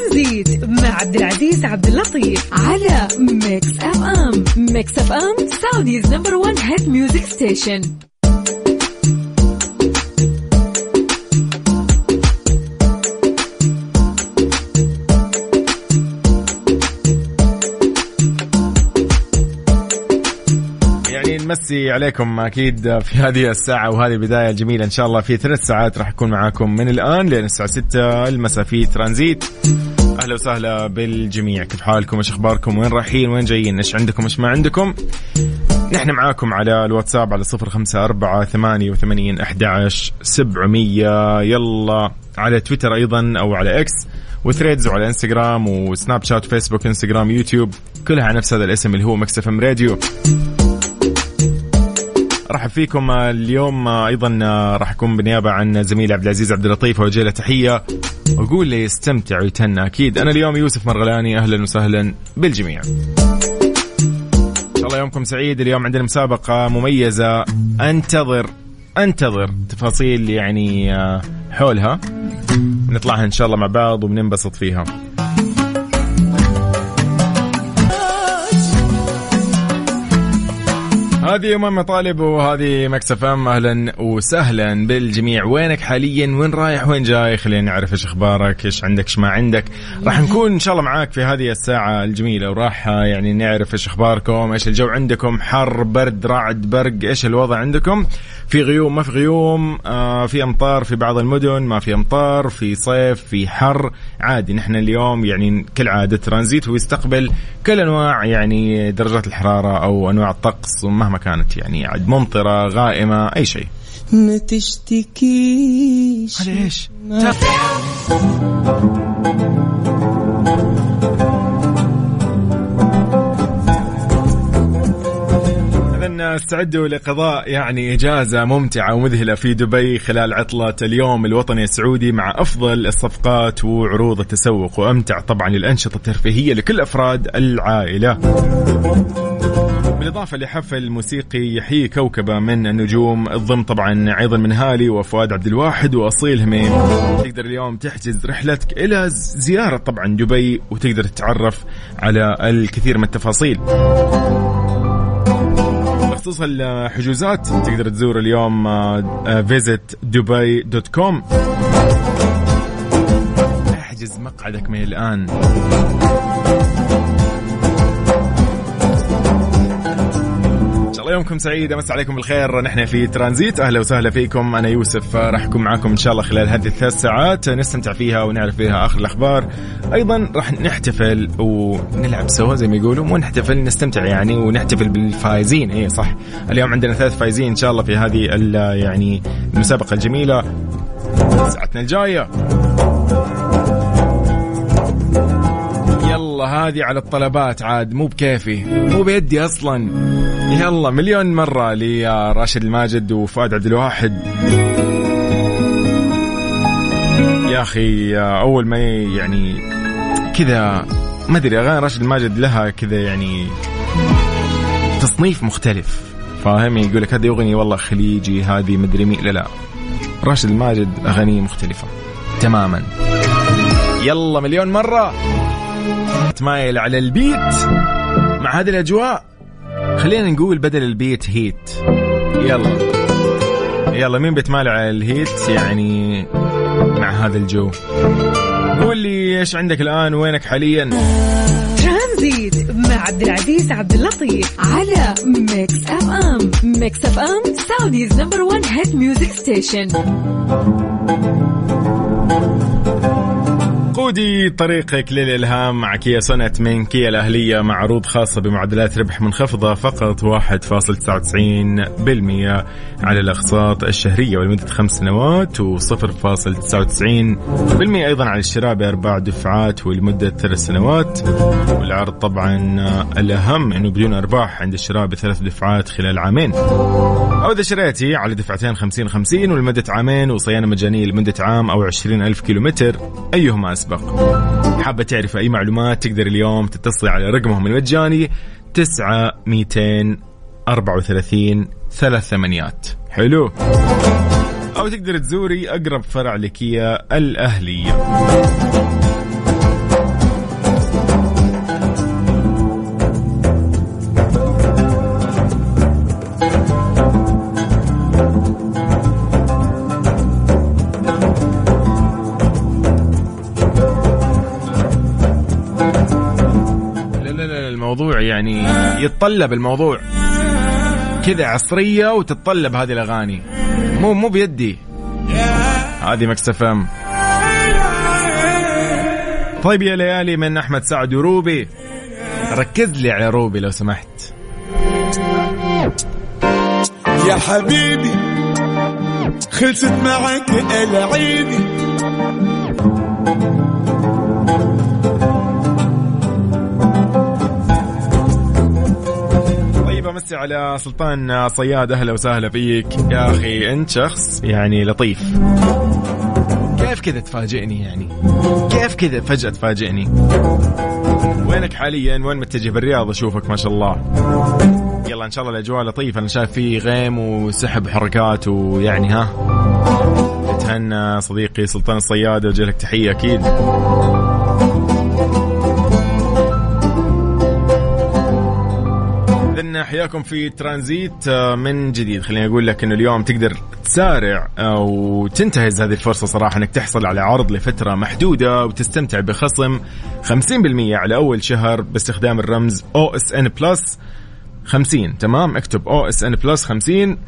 ترانزيت مع عبد العزيز عبد اللطيف على Mix FM. Mix FM Saudi's number 1 hit music station. يعني نمسي عليكم أكيد في هذه الساعة وهذه البداية الجميلة. إن شاء الله في ثلاث ساعات راح أكون معاكم من الآن لين الساعة 6 المساء في ترانزيت. أهلا وسهلا بالجميع. كيف حالكم؟ إيش أخباركم؟ وين رايحين؟ وين جايين؟ إيش عندكم؟ إيش ما عندكم؟ نحن معاكم على الواتساب على صفر خمسة أربعة ثمانية وثمانين أحد سبعمية. يلا على تويتر أيضا أو على إكس وثريدز وعلى إنستغرام وسناب شات فيسبوك إنستغرام يوتيوب كلها على نفس هذا الاسم اللي هو Mix FM Radio. رحب فيكم اليوم. أيضا راح أكون بالنيابة عن زميلي عبد العزيز عبد اللطيف واوجه له تحية. واقول لي يستمتع ويتهنى أكيد. أنا اليوم يوسف مرغلاني أهلا وسهلا بالجميع. إن شاء الله يومكم سعيد. اليوم عندنا مسابقة مميزة. أنتظر أنتظر تفاصيل يعني آه، حولها. نطلعها إن شاء الله مع بعض وبننبسط فيها. هذه أمم مطالب وهذه مكسف إم أهلا وسهلا بالجميع. وينك حاليا؟ وين رايح؟ وين جاي؟ خلينا نعرف إيش أخبارك إيش عندك إيش ما عندك. راح نكون إن شاء الله معاك في هذه الساعة الجميلة. وراح يعني نعرف إيش أخباركم إيش الجو عندكم حر برد رعد برق إيش الوضع عندكم؟ في غيوم ما في غيوم آه في أمطار في بعض المدن ما في أمطار في صيف في حر. عادي نحن اليوم يعني كالعادة ترانزيت ويستقبل كل أنواع يعني درجات الحرارة أو أنواع الطقس ومهما كانت يعني عاد ممطرة غائمة أي شيء. ما تشتكيش هذا إيش؟ استعدوا لقضاء يعني إجازة ممتعة ومذهلة في دبي خلال عطلة اليوم الوطني السعودي مع أفضل الصفقات وعروض التسوق وأمتع طبعا الأنشطة الترفيهية لكل أفراد العائلة. بالإضافة لحفل موسيقي يحيي كوكبة من النجوم الضم طبعا أيضا من هالي وفؤاد عبد الواحد وأصيل هميم تقدر اليوم تحجز رحلتك إلى زيارة طبعا دبي وتقدر تتعرف على الكثير من التفاصيل. بخصوص الحجوزات تقدر تزور اليوم Visit Dubai dot com احجز مقعدك من الآن. الله يومكم سعيد أمس عليكم بالخير. نحن في ترانزيت. أهلا وسهلا فيكم. أنا يوسف راح أكون معاكم إن شاء الله خلال هذه الثلاث ساعات. نستمتع فيها ونعرف فيها آخر الأخبار. أيضا راح نحتفل ونلعب سوا زي ما يقولوا مو نحتفل نستمتع يعني ونحتفل بالفائزين. اي صح. اليوم عندنا ثلاث فائزين إن شاء الله في هذه يعني المسابقة الجميلة. ساعتنا الجاية. يلا هذه على الطلبات عاد مو بكيفي. مو بيدي أصلا. يلا مليون مرة لراشد الماجد وفؤاد عبد الواحد. يا أخي أول ما يعني كذا ما أدري أغاني راشد الماجد لها كذا يعني تصنيف مختلف. فاهم؟ يقول لك هذه أغنية والله خليجي هذه مدري مين. لا لا. راشد الماجد أغانيه مختلفة تماما. يلا مليون مرة. تمايل على البيت مع هذه الأجواء. خلينا نقول بدل البيت هيت. يلا. يلا مين بيتمال على الهيت يعني مع هذا الجو؟ قول لي إيش عندك الآن؟ وينك حاليا؟ ترانزيت مع عبد العزيز عبد اللطيف على Mix FM. Mix FM Saudi's number 1 hit music station قودي طريقك للإلهام مع كيا Sonet من كيا الأهلية مع عروض خاصة بمعدلات ربح منخفضة فقط 1.99% على الأقساط الشهرية ولمدة خمس سنوات و0.99% أيضا على الشراء بأربع دفعات ولمدة ثلاث سنوات. والعرض طبعا الأهم أنه بدون أرباح عند الشراء بثلاث دفعات خلال عامين. أو إذا شريتي على دفعتين 50 50 ولمدة عامين وصيانة مجانية لمدة عام أو 20 ألف كيلومتر أيهما أسبق حابة تعرف أي معلومات؟ تقدر اليوم تتصلي على رقمهم المجاني 9 234 ثلاث ثمانيات. حلو. أو تقدر تزوري أقرب فرع لكيا الأهلية. يعني يتطلب الموضوع كذا عصرية وتتطلب هذه الأغاني. مو مو بيدي. هذه مكس إم. طيب يا ليالي من أحمد سعد وروبي. ركز لي على روبي لو سمحت. يا حبيبي خلصت معك العيبي امسي على سلطان صياد أهلا وسهلا فيك. يا أخي أنت شخص يعني لطيف. كيف كذا تفاجئني يعني؟ كيف كذا فجأة تفاجئني؟ وينك حاليا؟ وين متجه؟ بالرياض أشوفك ما شاء الله. يلا إن شاء الله الأجواء لطيفة. أنا شايف في غيم وسحب حركات ويعني ها. تهنى صديقي سلطان الصياد وجه لك تحية أكيد. حياكم في ترانزيت آه، من جديد. خليني أقول لك أنه اليوم تقدر تسارع أو تنتهز هذه الفرصة صراحة أنك تحصل على عرض لفترة محدودة وتستمتع بخصم 50% على أول شهر باستخدام الرمز OSN Plus 50 تمام؟ اكتب OSN Plus 50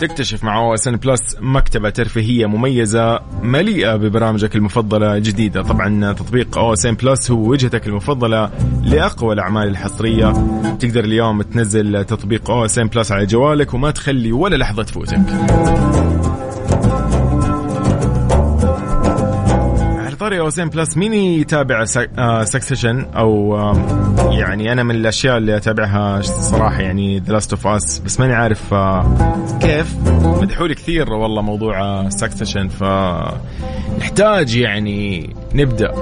تكتشف مع OSN Plus مكتبة ترفيهية مميزة مليئة ببرامجك المفضلة جديدة. طبعا تطبيق OSN Plus هو وجهتك المفضلة لأقوى الأعمال الحصرية. تقدر اليوم تنزل تطبيق OSN Plus على جوالك وما تخلي ولا لحظة تفوتك. طاري OSN Plus مين يتابع Succession آه، أو يعني أنا من الأشياء اللي أتابعها صراحة يعني The Last of Us بس ماني عارف آه، كيف. مدحوا لي كثير والله موضوع Succession ف نحتاج يعني نبدأ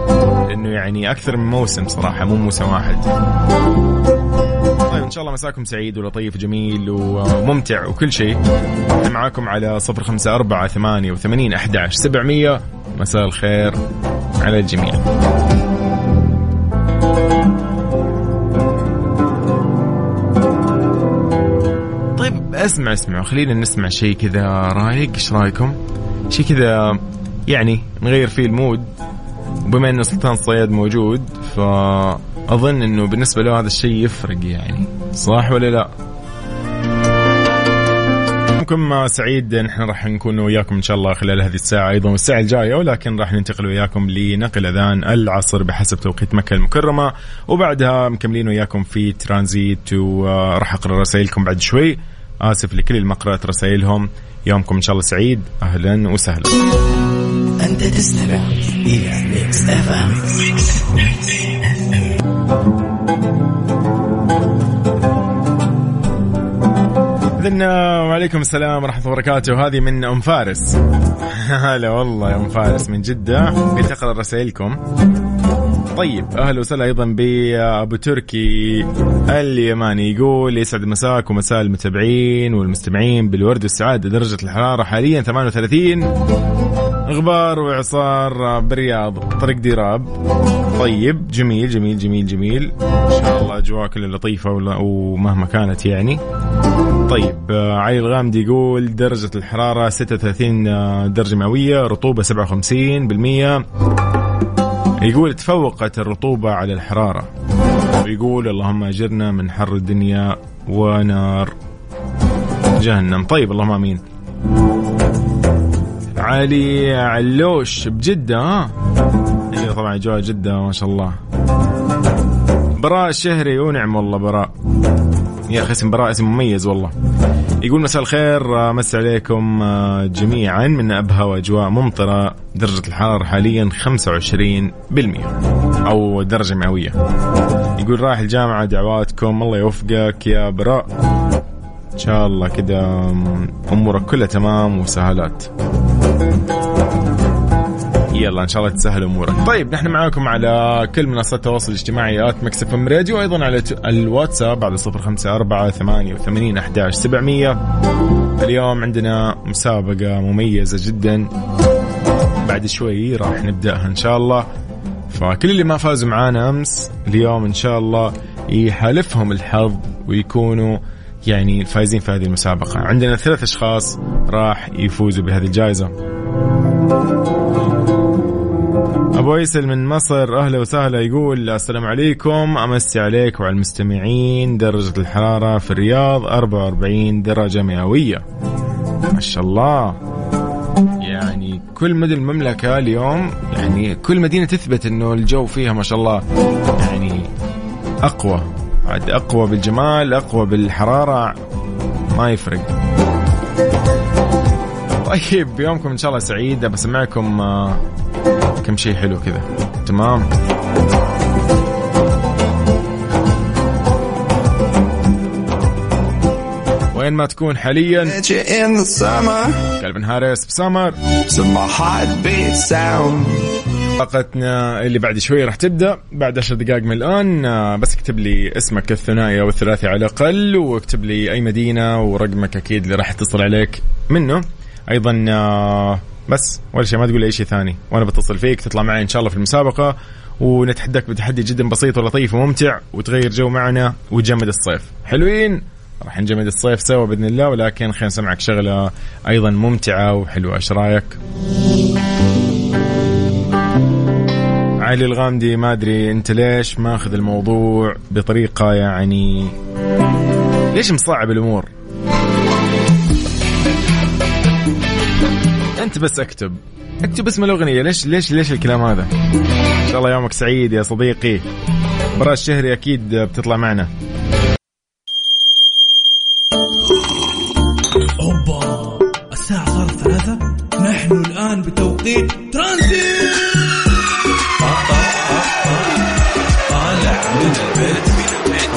لأنه يعني أكثر من موسم صراحة مو موسم واحد. طيب إن شاء الله مساكم سعيد ولطيف جميل وممتع وكل شيء. معاكم على صفر خمسة أربعة ثمانية وثمانين أحداش سبعمية. مساء الخير. على الجميع. طيب أسمع أسمع خلينا نسمع شيء كذا رايق. إيش رايكم؟ شيء كذا يعني نغير فيه المود. وبما إنه سلطان الصياد موجود فأظن إنه بالنسبة له هذا الشيء يفرق يعني. صح ولا لا؟ يومكم سعيد. نحن راح نكون وياكم إن شاء الله خلال هذه الساعة. أيضا والساعة الجاية ولكن راح ننتقل وياكم لنقل أذان العصر بحسب توقيت مكة المكرمة. وبعدها مكملين وياكم في ترانزيت وراح أقرأ رسائلكم بعد شوي. آسف لكل اللي ما قرأت رسائلهم. يومكم إن شاء الله سعيد. أهلا وسهلا. أنت تستمع إلى Mix FM. إذن وعليكم السلام ورحمة الله وبركاته. هذه من أم فارس. هلا والله يا أم فارس من جدة. بتقرأ رسائلكم. طيب أهلا وسهلا أيضا بأبو تركي اليماني. يقول يسعد مساك ومساء المتابعين والمستمعين بالورد والسعادة. درجة الحرارة حاليا 38 غبار وإعصار بالرياض. طريق ديراب. طيب جميل جميل جميل جميل. إن شاء الله أجواء كلها لطيفة ومهما كانت يعني. طيب علي الغامدي يقول درجة الحرارة 36 درجة مئوية رطوبة 57% يقول تفوقت الرطوبة على الحرارة. ويقول اللهم أجرنا من حر الدنيا ونار جهنم. طيب اللهم آمين. علي علوش بجدة ها؟ أيوه طبعا اجواء جدة ما شاء الله. براء الشهري ونعم والله براء. يا أخي اسم براء اسم مميز والله. يقول مساء الخير مس عليكم آه، جميعا من ابها وأجواء ممطرة درجة الحرارة حاليا 25% أو درجة مئوية. يقول رايح الجامعة دعواتكم الله يوفقك يا براء. إن شاء الله كذا أمورك كلها تمام وسهالات. يلا إن شاء الله تسهل أمورك. طيب نحن معاكم على كل منصات التواصل الاجتماعي at Mix FM Radio وأيضا على الواتساب على صفر خمسة أربعة ثمانية وثمانين أحدعش سبعمية. اليوم عندنا مسابقة مميزة جدا. بعد شوي راح نبدأها إن شاء الله. فكل اللي ما فازوا معانا أمس اليوم إن شاء الله يحالفهم الحظ ويكونوا يعني فايزين في هذه المسابقة. عندنا ثلاث أشخاص راح يفوزوا بهذه الجائزة. ابو ايسل من مصر أهلا وسهلا يقول السلام عليكم أمسي عليك وعلى المستمعين درجة الحرارة في الرياض 44 درجة مئوية. ما شاء الله. يعني كل مدن المملكة اليوم يعني كل مدينة تثبت إنه الجو فيها ما شاء الله يعني أقوى. عاد أقوى بالجمال أقوى بالحرارة. ما يفرق. طيب يومكم إن شاء الله سعيد. بسمعكم كم شيء حلو كذا. تمام؟ وين ما تكون حاليا. كالفن هاريس بسمر. حلقتنا اللي بعد شوي راح تبدأ بعد 10 دقائق من الآن آه، بس اكتب لي اسمك الثنائي أو الثلاثي على الأقل واكتب لي أي مدينة ورقمك أكيد اللي راح اتصل عليك منه. أيضا آه، بس ولا شيء ما تقول أي شيء ثاني وأنا بتصل فيك تطلع معي إن شاء الله في المسابقة ونتحداك بتحدي جدا بسيط ولطيف وممتع وتغير جو معنا وتجمد الصيف حلوين راح نجمد الصيف سوا بإذن الله ولكن خلينا نسمعك شغلة أيضا ممتعة وحلوة إيش رأيك؟ علي الغامدي ما أدري أنت ليش ماخذ الموضوع بطريقة يعني ليش مصعب الأمور؟ انت بس اكتب. اكتب اسم الأغنية. ليش ليش ليش الكلام هذا؟ إن شاء الله يومك سعيد يا صديقي. براس شهري أكيد بتطلع معنا. أوبا الساعة صارت ثلاثة. نحن الآن بتوقيت ترانزيت. طالع من البيت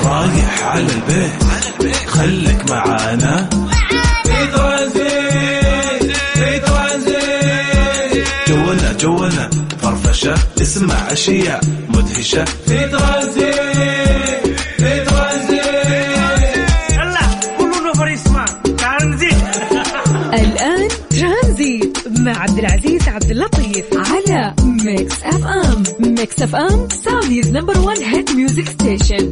رايح على البيت. خليك معانا. اسمع أشياء مدهشة. في ترانزيت ترانزيت يلا الآن ترانزيت مع عبد العزيز عبد اللطيف على Mix FM Mix FM Saudi's number 1 hit music station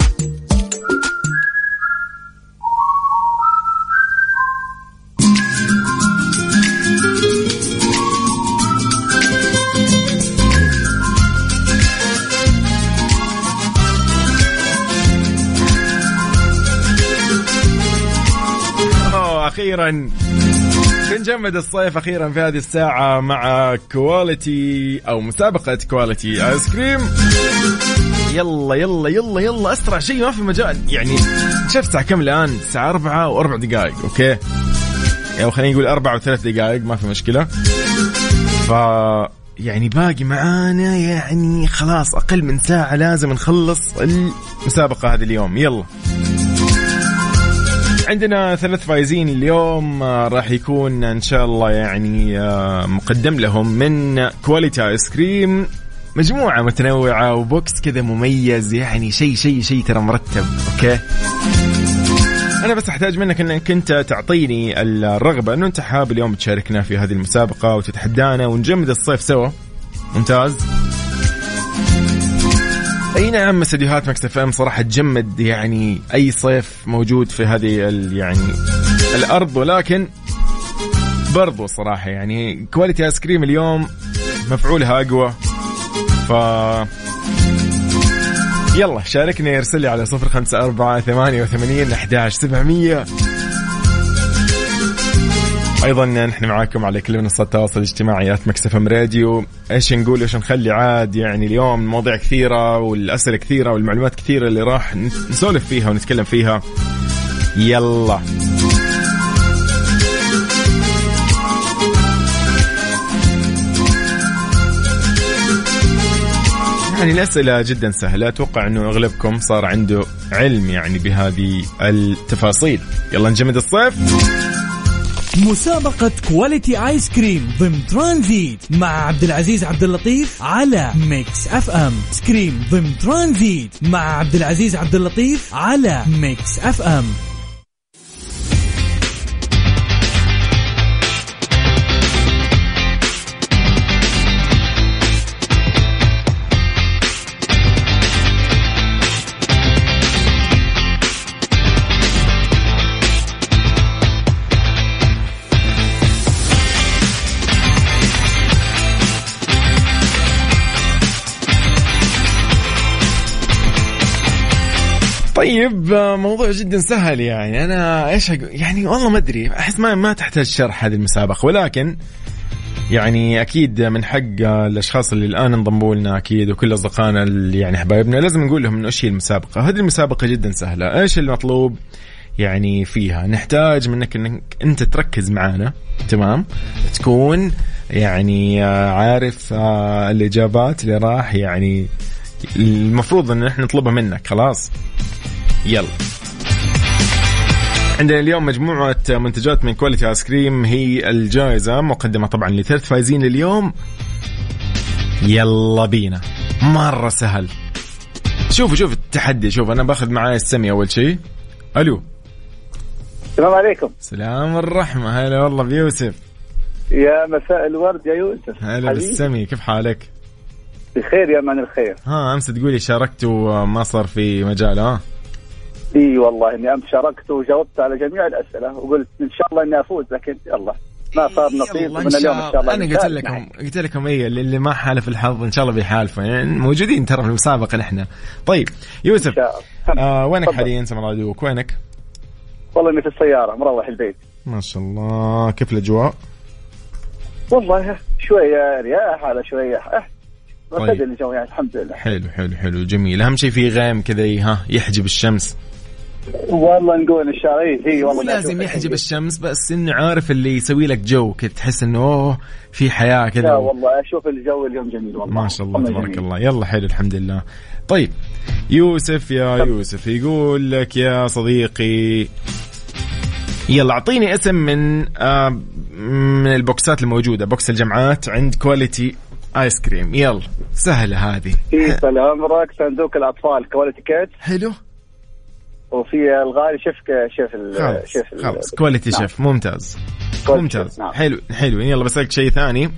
أخيرا. بنجمد الصيف أخيرا في هذه الساعة مع Kwality أو مسابقة Kwality ice cream يلا يلا يلا يلا أسرع شيء ما في مجال. يعني شفت الساعة كم الآن؟ الساعة 4 وأربع دقائق okay؟ أو خلينا نقول أربعة وثلاث دقائق ما في مشكلة. ف يعني باقي معانا يعني خلاص أقل من ساعة لازم نخلص المسابقة هذه اليوم. يلا. عندنا ثلاث فايزين اليوم آه، راح يكون إن شاء الله يعني آه، مقدم لهم من Kwality آيس كريم مجموعة متنوعة و box كذا مميز يعني شيء شيء شيء ترى مرتب okay؟ أنا بس أحتاج منك إنك أنت تعطيني الرغبة إنه أنت حاب اليوم تشاركنا في هذه المسابقة وتتحدانا ونجمد الصيف سوا. ممتاز؟ أي نعم استديوهات Mix FM صراحة تجمد يعني أي صيف موجود في هذه يعني الأرض ولكن برضو صراحة يعني Kwality آيس كريم اليوم مفعولها أقوى. ف يلا شاركني ارسل لي على صفر خمسة أربعة ثمانية وثمانين أحداش سبعمية. أيضا نحن معاكم على كل منصات التواصل الاجتماعي Mix FM Radio. إيش نقول إيش نخلي؟ عاد يعني اليوم مواضيع كثيرة والأسئلة كثيرة والمعلومات كثيرة اللي راح نسولف فيها ونتكلم فيها. يلا. يعني الأسئلة جدا سهلة. أتوقع أنه أغلبكم صار عنده علم يعني بهذه التفاصيل. يلا نجمد الصيف. مسابقة Kwality آيس كريم ضمن ترانزيت مع عبد العزيز عبد اللطيف على Mix FM سكريم ضمن ترانزيت مع عبد العزيز عبد اللطيف على Mix FM طيب موضوع جدا سهل يعني. أنا إيش أقول؟ يعني والله ما أدري. أحس ما ما تحتاج شرح هذه المسابقة. ولكن يعني أكيد من حق الأشخاص اللي الآن انضموا لنا أكيد وكل أصدقائنا اللي يعني حبايبنا لازم نقول لهم إنه إيش هي المسابقة. هذه المسابقة جدا سهلة. إيش المطلوب يعني فيها؟ نحتاج منك إنك أنت تركز معانا. تمام؟ تكون يعني آه، عارف آه، الإجابات اللي راح يعني المفروض إن إحنا نطلبها منك خلاص؟ يلا. عندنا اليوم مجموعة منتجات من Kwality آيس كريم هي الجائزة مقدمة طبعا لثلاث فايزين لليوم يلا بينا. مرة سهل. شوفوا شوف التحدي. شوف أنا باخذ معاي السمي أول شيء ألو. السلام عليكم. سلام الرحمة. هلا والله بيوسف. يا مساء الورد يا يوسف. هلا. بالسمي. كيف حالك؟ بخير يا مان الخير ها أمس تقولي شاركت وما صار في مجال ها؟ إي والله إني أمس شاركت وجاوبت على جميع الأسئلة وقلت إن شاء الله إني أفوز لكن يلا ما صار نصيب من اليوم إن شاء الله أنا قلت لكم. قلت لكم إيه اللي اللي ما حالف الحظ إن شاء الله بيحالفه يعني موجودين ترى في المسابقة نحن طيب يوسف آه وينك. حاليا سمع عدوك وينك؟ والله إني في السيارة مروح البيت ما شاء الله كيف الأجواء؟ والله شوية رياح على شوية آه طيب. الجو يعني الحمد لله. حلو حلو حلو جميل. أهم شيء في غيم كذا ها يحجب الشمس. والله نقول إن شاء الله اي والله لازم يحجب. الشمس بس انه عارف اللي يسوي لك جو كذا تحس إنه أوه في حياة لا كذا والله أشوف الجو اليوم جميل والله. ما شاء الله تبارك. الله. يلا حلو الحمد لله. طيب يوسف يا يوسف يقول لك يا صديقي يلا أعطيني اسم من آه من البوكسات الموجودة box الجمعات عند Kwality آيس كريم. يلا سهلة هذه. طال عمرك صندوق الأطفال Kwality Kids. حلو. وفي الغالي شيف شيف شيف خلاص. Kwality نعم. شيف. ممتاز. Kwality ممتاز. نعم. حلو حلو. يلا بسألك شيء ثاني.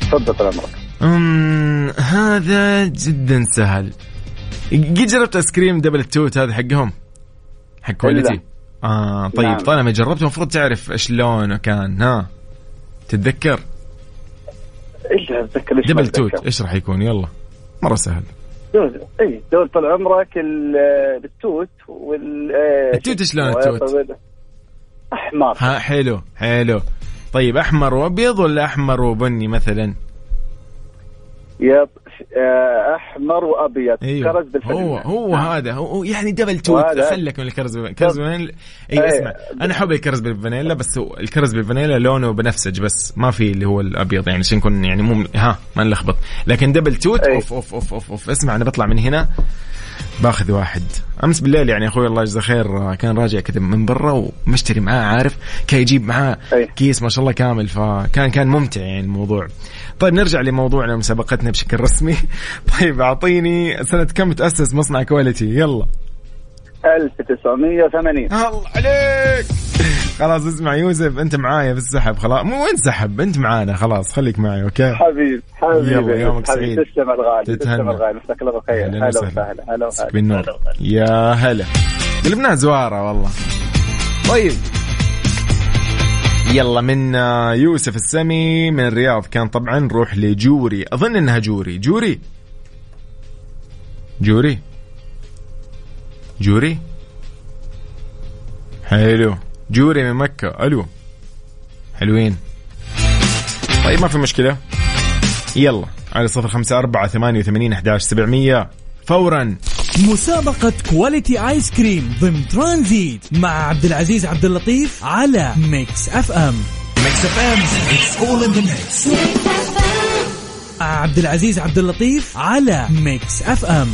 تفضل طال عمرك. هذا جدا سهل. قد جربت آيس كريم double التوت هذا حقهم؟ حق Kwality. آه طيب. نعم. طالما جربته. المفروض تعرف إيش لونه كان. ها تتذكر؟ إيش اتذكر ما double؟ توت إيش راح يكون؟ يلا. مرة سهل. دول اي دول طال عمرك ال- التوت وال التوت إيش لون شو التوت؟ أحمر. ها حلو حلو. طيب أحمر وأبيض ولا أحمر وبني مثلا؟ yep. أحمر وأبيض. أيوه. كرز بالفانيليا هو هو نعم. هذا. هو يعني double توت. خلك من الكرز بالفانيلا الكرز بالفانيلا اي إيه. اسمع. أنا أحب الكرز بالفانيلا بس هو الكرز بالفانيلا لونه بنفسج بس. ما في اللي هو الأبيض يعني عشان نكون يعني مو ها ما نلخبط. لكن double توت إيه. أوف أوف أوف أوف, أوف. اسمع أنا بطلع من هنا. باخذ واحد. أمس بالليل يعني أخوي الله يجزاه خير كان راجع كذا من برا ومشتري معاه عارف؟ كان يجيب معاه. كيس ما شاء الله كامل فكان كان ممتع يعني الموضوع. طيب نرجع لموضوعنا مسابقتنا بشكل رسمي. طيب أعطيني سنة كم تأسس مصنع Kwality؟ يلا. 1980 الله عليك. خلاص اسمع يوسف انت معايا في السحب خلاص. مو وين سحب؟ انت معانا خلاص خليك معي okay؟ حبيب حبيبي. يلا، يومك. سعيد. تسلم الغالي. تسلم الغالي. مساك الله بالخير هلا وسهلاً. هلا وسهلا. يا هلا. قلبناها زوارة والله. طيب. يلا من آه، يوسف السمي من الرياض كان طبعا نروح لجوري. أظن إنها جوري. جوري؟ جوري. جوري؟ حلو جوري من مكة. ألو. حلوين طيب ما في مشكلة. يلا. على صفر خمسة أربعة ثمانية وثمانين أحداش سبعمية. فورا. مسابقة Kwality آيس كريم ضمن ترانزيت مع عبد العزيز عبد اللطيف على Mix FM Mix FM it's all in the mix مع عبد العزيز عبد اللطيف على Mix FM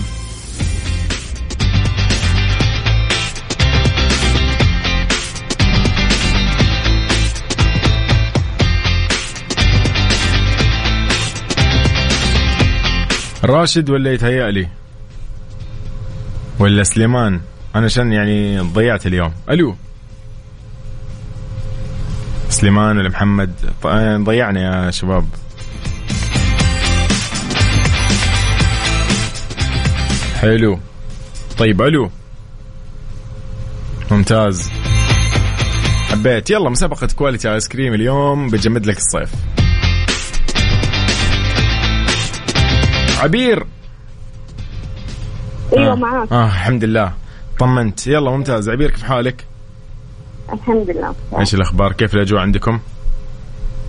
راشد ولا يتهيأ لي؟ ولا سليمان؟ أنا عشان يعني ضيعت اليوم. ألو. سليمان ولا محمد؟ آه، ضيعنا يا شباب. حلو. طيب ألو. ممتاز. حبيت. يلا مسابقة Kwality آيس كريم اليوم. بجمد لك الصيف. عبير. أيوه آه. معاك. آه الحمد لله. طمنت. يلا ممتاز. عبير كيف حالك؟ الحمد لله. إيش الأخبار؟ كيف الأجواء عندكم؟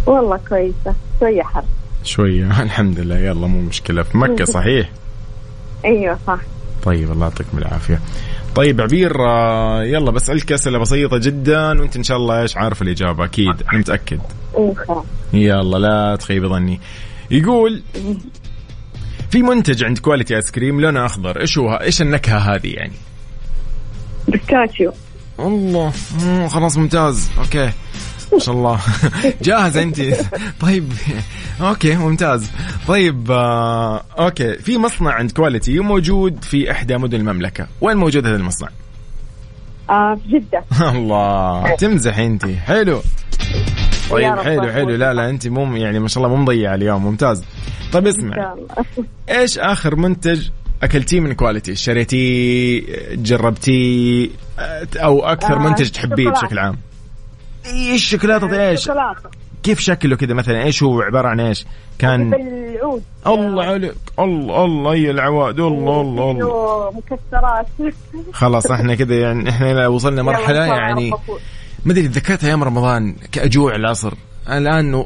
والله كويسة. شوية حر. شوية. الحمد لله. يلا مو مشكلة. في مكة صحيح؟ أيوه صح. طيب الله يعطيكم العافية. طيب عبير آه، يلا بسألك أسئلة بسيطة جدا وأنت إن شاء الله إيش عارف الإجابة أكيد. أنا متأكد. يلا لا تخيب ظني. يقول في منتج عند Kwality آيس كريم لونه أخضر. إيش هو إيش النكهة هذه يعني؟ pistachio الله. خلاص ممتاز. okay. ما شاء الله. جاهز أنت؟ طيب. okay ممتاز. طيب آه، okay. في مصنع عند Kwality موجود في إحدى مدن المملكة. وين موجود هذا المصنع؟ آه في جدة. الله. تمزح أنت. حلو. طيب حلو حلو. لا لا أنت مو يعني ما شاء الله مو مضيعه اليوم ممتاز. طيب اسمع. الله. إيش آخر منتج أكلتيه من كواليتي شريتيه جربتيه أو أكثر آه، منتج تحبيه. بشكل عام؟ إيش الشوكولاتة إيش؟ شوكولاتة. كيف شكله كذا مثلا؟ إيش هو؟ عبارة عن إيش؟ كان بالعود. الله عليك. الله الله يا العواد. الله الله الله. فيه مكسرات. خلاص إحنا كذا يعني إحنا وصلنا مرحلة يعني. ما أدري تذكرت أيام رمضان كأجوع العصر. الآن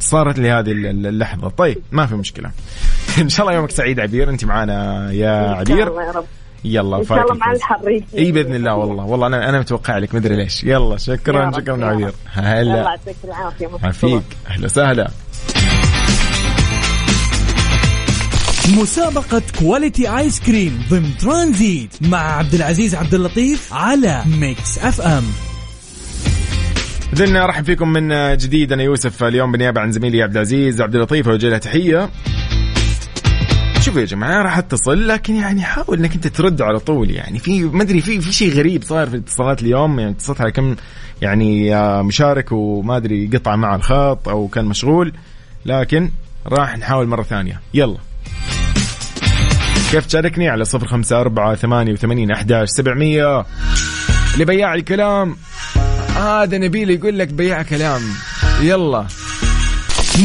صارت لي هذه اللحظة. طيب ما في مشكلة. إن شاء الله يومك سعيد عبير. أنت معانا يا عبير. الله يا رب. يلا إن شاء الله مع. الحر. إي بإذن الله والله. والله أنا أنا متوقع لك مدري ليش. يلا شكرا شكرا يا عبير. رب. الله هلا يعطيك العافية مبسوط. عافيك. أهلا وسهلا. مسابقة Kwality آيس كريم ضمن ترانزيت مع عبد العزيز عبد اللطيف على Mix FM إذن أرحب فيكم من جديد. أنا يوسف اليوم بالنيابة عن زميلي عبد العزيز عبد اللطيف اوجه له تحية. شوفوا يا جماعة راح أتصل لكن يعني حاول إنك أنت ترد على طول. يعني في ما أدري في في شيء غريب صاير في الاتصالات اليوم. يعني اتصلت على كم يعني آه، مشارك وما أدري قطع مع الخط أو كان مشغول. لكن راح نحاول مرة ثانية. يلا. كيف تشاركني؟ على صفر خمسة أربعة ثمانية وثمانين أحداش سبعمية. لبياع الكلام. هذا نبيل يقول لك بياع كلام. يلا.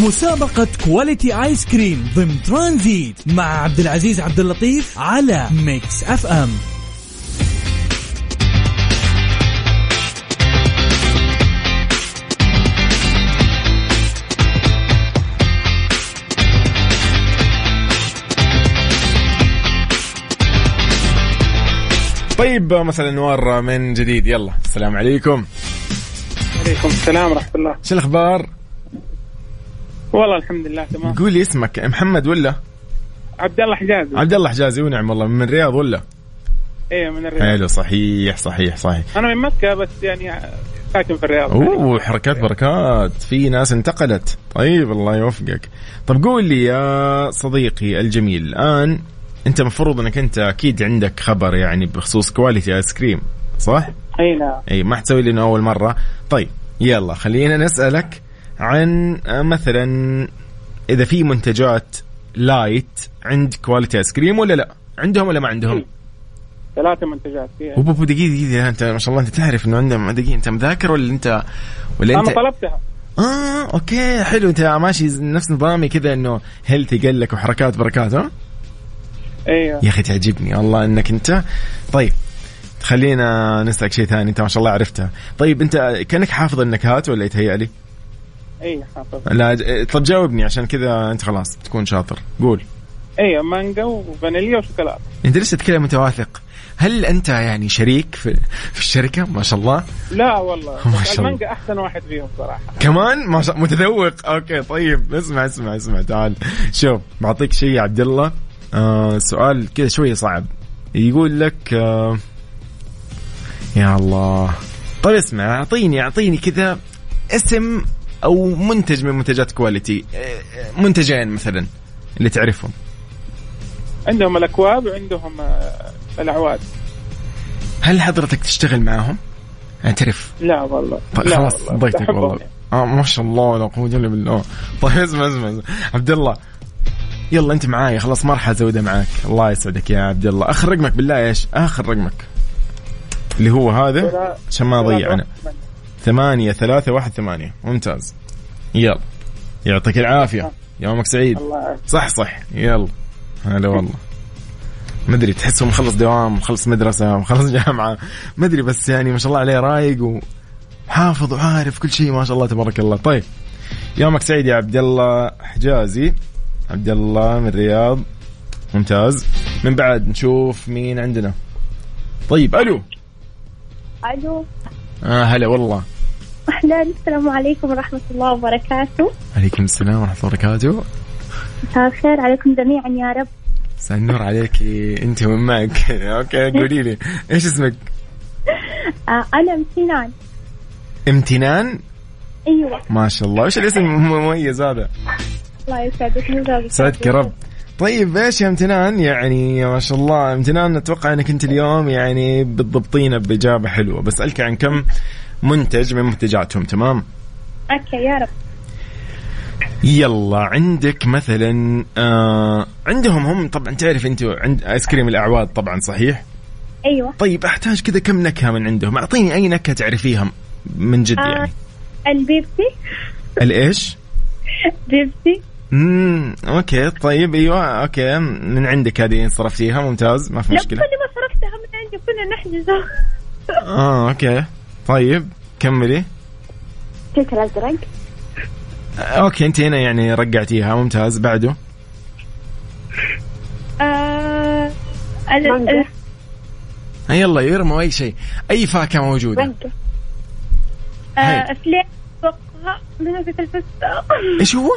مسابقة كواليتي آيس كريم ضمن ترانزيت مع عبد العزيز عبد اللطيف على ميكس اف ام طيب مساء الانوار من جديد. يلا السلام عليكم. عليكم السلام ورحمة الله. شو الأخبار؟ والله الحمد لله تمام. قول لي اسمك محمد ولا؟ عبد الله حجازي. عبد الله حجازي ونعم والله. من الرياض ولا؟ إيه من الرياض. حلو صحيح صحيح صحيح. أنا من مكة بس يعني ساكن في الرياض. أوه حركات بركات. في ناس انتقلت. طيب الله يوفقك. طب قول لي يا صديقي الجميل الآن أنت مفروض أنك أنت أكيد عندك خبر يعني بخصوص كواليتي ايس كريم صح؟ أي نعم. إي ما حتسوي لنا أول مرة. طيب يلا خلينا نسألك عن آه، مثلا إذا في منتجات light عند كواليتي ايس كريم ولا لا؟ عندهم ولا ما عندهم؟ ثلاثة منتجات فيها. دقيقة دقيقة. أنت ما شاء الله أنت تعرف إنه عندهم دقيقة أنت مذاكر ولا أنت ولا أنا أنت؟ طلبتها. آه okay حلو. أنت ماشي نفس نظامي كذا إنه healthy قال لك وحركات بركات ها؟ أيوه يا أخي تعجبني والله إنك أنت. طيب خلينا نسألك شيء ثاني انت ما شاء الله عرفتها طيب انت كأنك حافظ النكهات ولا يتهيأ لي؟ اي حافظ. لا طب جاوبني عشان كذا انت خلاص تكون شاطر. قول. أيوه مانجا وفانيليا وشوكولاتة. انت لسه تتكلم مرة واثق هل أنت يعني شريك في, في الشركة؟ ما شاء الله. لا والله. ما شاء الله. المانجا أحسن واحد فيهم صراحة. كمان؟ ما شاء متذوق. okay طيب. اسمع اسمع اسمع. تعال. شوف بعطيك شيء يا عبد الله. آه سؤال كذا شوية صعب. يقول لك آه يا الله. طيب اسمع اعطيني أعطيني كذا اسم أو منتج من منتجات كواليتي آه، منتجين مثلا اللي تعرفهم. عندهم الأكواب وعندهم آه، الأعواد. هل حضرتك تشتغل معاهم؟ اعترف لا والله. طيب لا خلاص بحبهم والله. آه ما شاء الله لا قوة إلا بالله. طيب اسمع اسمع اسمع. عبد الله. يلا أنت معاي. خلاص ما راح ازودها معاك. الله يسعدك يا عبد الله. أخر رقمك بالله إيش؟ آخر رقمك. اللي هو هذا عشان ما واحد. ثمانية. ثلاثة واحد ثمانية. ممتاز. يلا. يعطيك العافية. يومك سعيد. صح صح. يلا. هلا والله. ما أدري تحسه مخلص دوام مخلص مدرسة مخلص جامعة. ما أدري بس يعني ما شاء الله عليه رايق وحافظ وعارف كل شيء ما شاء الله تبارك الله. طيب. يومك سعيد يا عبد الله حجازي. عبد الله من الرياض ممتاز. من بعد نشوف مين عندنا. طيب ألو. ألو. آه هلا والله. أهلا. السلام عليكم ورحمة الله وبركاته. عليكم السلام ورحمة الله وبركاته. مساء الخير عليكم جميعا يا رب. مساء النور عليك. أنت ومن معك؟ okay قولي لي إيش اسمك؟ آه أنا امتنان. امتنان؟ أيوه. ما شاء الله. إيش الاسم المميز هذا؟ الله يسعدك. يسعدك سعدك يا رب. طيب إيش يا امتنان يعني ما شاء الله امتنان أتوقع إنك أنت اليوم يعني بتضبطينا بإجابة حلوة. بسألك عن كم منتج من منتجاتهم تمام؟ okay يا رب. يلا عندك مثلا آه عندهم هم طبعا تعرف انت عند آيس كريم الأعواد طبعا صحيح؟ أيوه. طيب أحتاج كذا كم نكهة من عندهم؟ أعطيني أي نكهة تعرفيها من جد آه. يعني. البيبسي. الإيش؟ بيبسي. امم okay طيب أيوه okay. من عندك هذه صرفتيها؟ ممتاز ما في لا مشكلة. كل ما صرفتها من عندي كنا نحجزه آه أوكي. طيب كملي. كيك الازرق آه، أوكي أنت هنا يعني رقعتيها ممتاز بعده. آه ال- آه، يلا يرموا أي شيء. أي فاكهة موجودة؟ آه فليك أتوقع منافسة الفستق إيش هو؟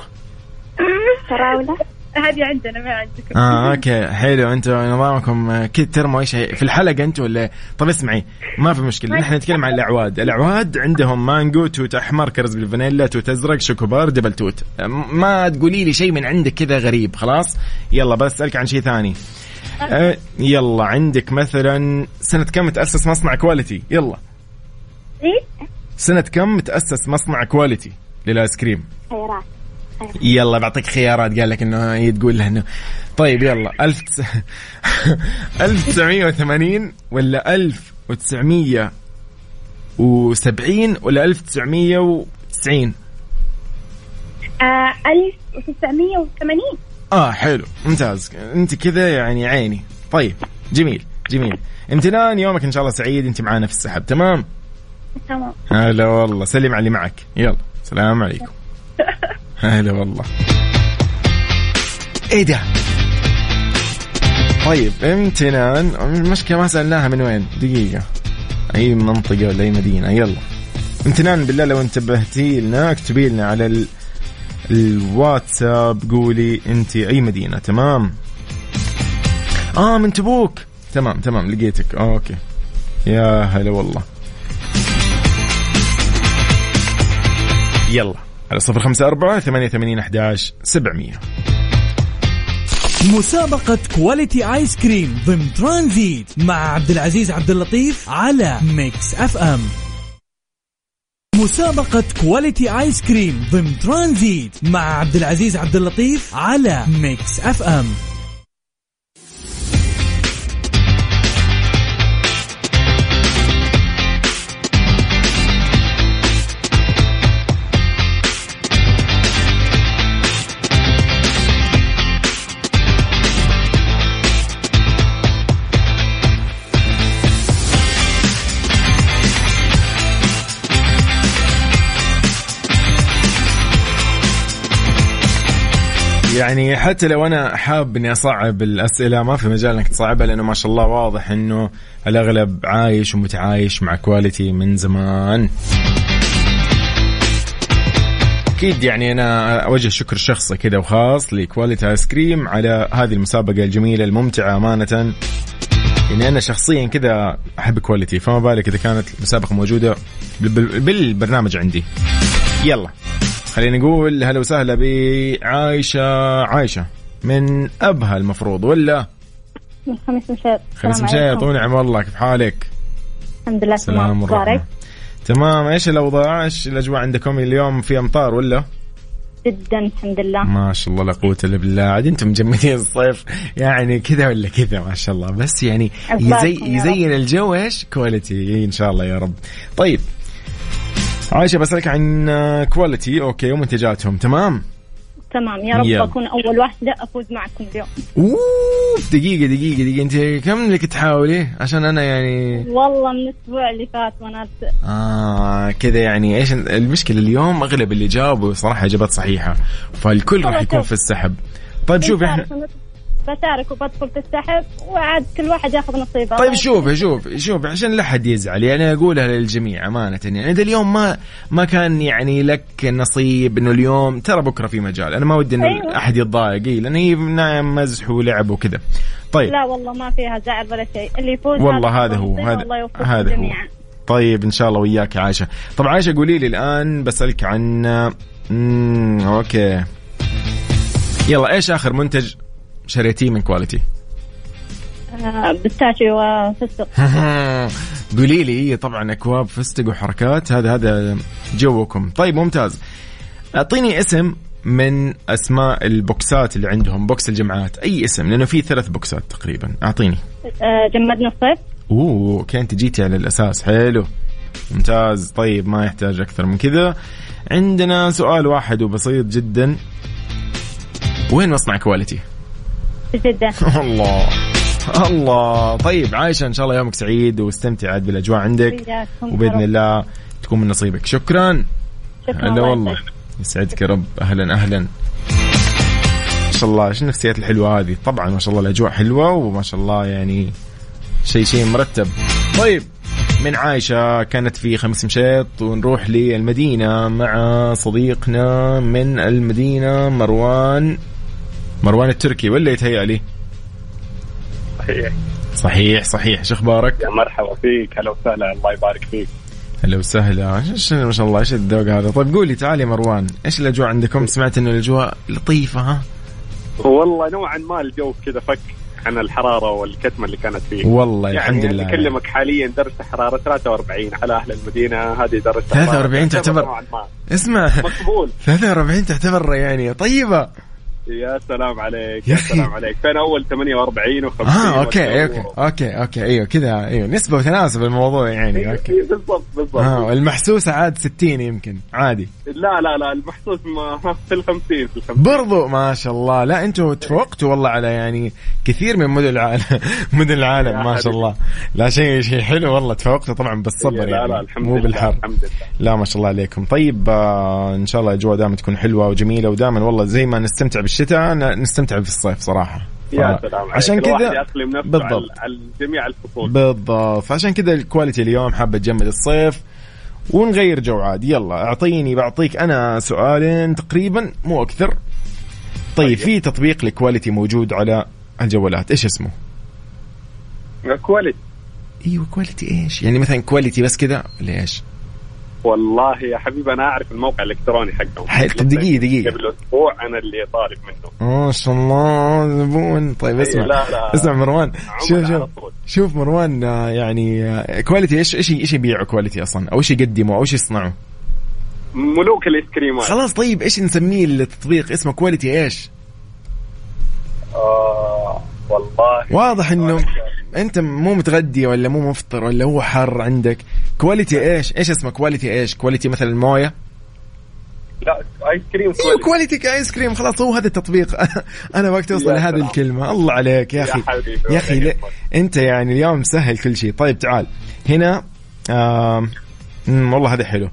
فراولة. هذه عندنا ما عندكم. آه أوكي. حلو. أنتم نظامكم آه، كذا ترموا اي شيء. في الحلقة أنتم ولا؟ طب اسمعي. ما في مشكلة. نحن نتكلم عن الأعواد. الأعواد عندهم مانجو توت أحمر كرز بالفانيلا توت أزرق شوكوبار double توت. آه، ما تقولي لي شيء من عندك كذا غريب. خلاص؟ يلا بسالك عن شيء ثاني. آه يلا عندك مثلا سنة كم تأسس مصنع كواليتي يلا. إيه؟ سنة كم تأسس مصنع كواليتي للآيس كريم؟ خيارات يلا بعطيك خيارات. قال لك إنه هي تقول له إنه طيب يلا. 1000 1980 ولا 1970 ولا 1990 آه 1980 آه حلو. ممتاز. أنت كذا يعني عيني. طيب جميل جميل. امتنان يومك إن شاء الله سعيد. أنت معانا في السحب. تمام؟ تمام. هلا والله. سلم على اللي معك. يلا. سلام عليكم. هلا والله. إيه ده؟ طيب امتنان. المشكلة ما سألناها من وين؟ دقيقة. أي منطقة ولا أي مدينة؟ يلا. امتنان بالله لو انتبهتي لنا اكتبي لنا على ال... الواتساب قولي أنت أي مدينة. تمام. آه من تبوك. تمام تمام لقيتك. أوكي. يا هلا والله. يلا. على صفر خمسة أربعة ثمانية ثمانين أحداش سبعمية. مسابقة كواليتي آيس كريم ضمن ترانزيت مع عبد العزيز عبد اللطيف على ميكس اف ام مسابقة كواليتي آيس كريم ضمن ترانزيت مع عبد العزيز عبد اللطيف على ميكس اف ام يعني حتى لو أنا حاب إني أصعب الأسئلة ما في مجال إنك تصعبها لأنه ما شاء الله واضح إنه الأغلب عايش ومتعايش مع كواليتي من زمان. أكيد يعني أنا أوجه شكر شخصي كذا وخاص لكواليتي ايس كريم على هذه المسابقة الجميلة الممتعة أمانة. يعني أنا شخصيا كذا أحب كواليتي فما بالك إذا كانت المسابقه موجودة بال- بال- بالبرنامج عندي. يلا. خلينا نقول هلا وسهلا بعايشة عايشة من أبها المفروض ولا من خميس مشيط خميس مشيط. ونعم والله كيف حالك؟ الحمد لله سلام ورحمة تمام إيش الأوضاع؟ إيش الأجواء عندكم اليوم في أمطار ولا؟ جدا الحمد لله ما شاء الله لا قوة إلا بالله عاد أنتم مجمدين الصيف يعني كذا ولا كذا ما شاء الله بس يعني يزي. يزين الجو إيش؟ كواليتي إن شاء الله يا رب. طيب عايشه بسألك عن كواليتي okay ومنتجاتهم تمام؟ تمام. يا رب يلا. أكون أول واحدة أفوز معكم اليوم. أوه شوف دقيقة دقيقة دقيقة. أنت كم لك تحاولي؟ عشان أنا يعني والله من الأسبوع اللي فات وأنا آه كذا يعني إيش المشكلة اليوم؟ أغلب اللي جاوبوا صراحة إجابات صحيحة فالكل راح يكون في السحب. طيب شوف إحنا بشارك وبدخل في السحب وعاد كل واحد ياخذ نصيبه. طيب شوف شوف شوف عشان لا حد يزعل. يعني أقولها للجميع أمانة. يعني إذا اليوم ما ما كان يعني لك نصيب إنه اليوم ترى بكرة في مجال. أنا ما ودي إنه أيوة. أحد يتضايق. إيه، لأن هي نايم مزح ولعب وكذا. طيب. لا والله ما فيها زعل ولا شيء. اللي يفوز والله هذا هو هذا هذا هو. طيب إن شاء الله وياك يا عائشة. طب عائشة قولي لي الآن بسألك عن امم أوكي. يلا إيش آخر منتج شريتيه من كواليتي آه، pistachio وفستق قولي لي هي طبعا أكواب فستق وحركات هذا هذا جوكم. طيب ممتاز. أعطيني اسم من أسماء البوكسات اللي عندهم بوكس الجمعات أي اسم؟ لأنه في ثلاث بوكسات تقريبا. أعطيني. آه، جمدنا الصيف أوه okay أنت جيتي على الأساس. حلو. ممتاز. طيب ما يحتاج أكثر من كذا. عندنا سؤال واحد وبسيط جدا. وين مصنع كواليتي جدة الله. الله. طيب عايشة إن شاء الله يومك سعيد واستمتع عاد بالأجواء عندك. وبإذن. الله تكون من نصيبك. شكرا. شكرا هلا الله والله. يسعدك. يا رب. أهلا أهلا. ما شاء الله. إيش النفسيات الحلوة هذه؟ طبعا ما شاء الله الأجواء حلوة وما شاء الله يعني شيء شيء مرتب. طيب من عايشة كانت في خمس مشيط ونروح للمدينة مع صديقنا من المدينة مروان. مروان التركي ولا يتهيأ لي؟ صحيح. صحيح صحيح. شو أخبارك؟ يا مرحبا فيك. هلا وسهلا. الله يبارك فيك. هلا وسهلا. ما شاء الله إيش الذوق هذا؟ طيب قولي تعالي يا مروان. إيش الأجواء عندكم؟ سمعت انه الأجواء لطيفة ها؟ والله نوعا ما الجو كذا فك عن الحرارة والكتمة اللي كانت فيه. والله يعني الحمد لله. اكلمك حاليا درجة حرارة 43 على أهل المدينة. هذه درجة 43 حرارة تعتبر- نوعاً ما. اسمع. مقبول. 43 تعتبر يعني طيبة. يا سلام عليك يا. سلام عليك. كان أول 48 و50 آه okay أوكي أوكي أوكي أيوه كذا أيوه نسبة وتناسب الموضوع يعني أوكي. بالضبط بالضبط. آه المحسوسة عاد 60 يمكن عادي. لا لا لا المحسوس ما في ال 50 في ال 50 برضو ما شاء الله. لا أنتم تفوقتوا والله على يعني كثير من مدن العالم مدن العالم ما شاء الله. لا شيء شيء حلو والله. تفوقتوا طبعا بالصبر لا يعني لا الحمد مو لله بالحر الحمد لله. لا ما شاء الله عليكم. طيب آه إن شاء الله الاجواء دائما تكون حلوة وجميلة ودائما والله زي ما نستمتع بالشتاء ن- نستمتع في الصيف صراحة. يا ف- سلام. عشان كذا بالضبط. على جميع الفصول. بالضبط. فعشان كذا الكواليتي اليوم حابه تجمد الصيف ونغير جو عاد. يلا أعطيني بعطيك أنا سؤالين تقريبا مو أكثر. طيب في تطبيق لكواليتي موجود على الجوالات. إيش اسمه؟ كواليتي إيوه كواليتي إيش؟ يعني مثلا كواليتي بس كذا ولا إيش والله يا حبيبي أنا أعرف الموقع الإلكتروني حقهم حلو، طب دقيقة- دقيقة. قبل أسبوع أنا اللي طالب منه. ما شاء الله زبون طيب اسمع إيه، لا، لا. اسمع مروان. شوف شوف. شوف مروان يعني كواليتي إيش إيش إيش يبيعوا كواليتي أصلا؟ أو إيش يقدموا؟ أو إيش يصنعوا؟ ملوك الايس كريمات خلاص طيب إيش نسميه التطبيق اسمه كواليتي إيش؟ آه والله. واضح إنه أنت مو متغدي ولا مو مفطر ولا هو حر عندك. كواليتي إيش؟ إيش اسمه كواليتي إيش؟ كواليتي مثلا المويه لا ايس كريم أيوه كواليتي كواليتي كايس كريم خلاص هو هذا التطبيق. أنا وقت توصل يا لهذه. الكلمة. الله عليك يا أخي. يا أخي. أنت يعني اليوم مسهل كل شيء. طيب تعال. هنا آم والله هذا حلو.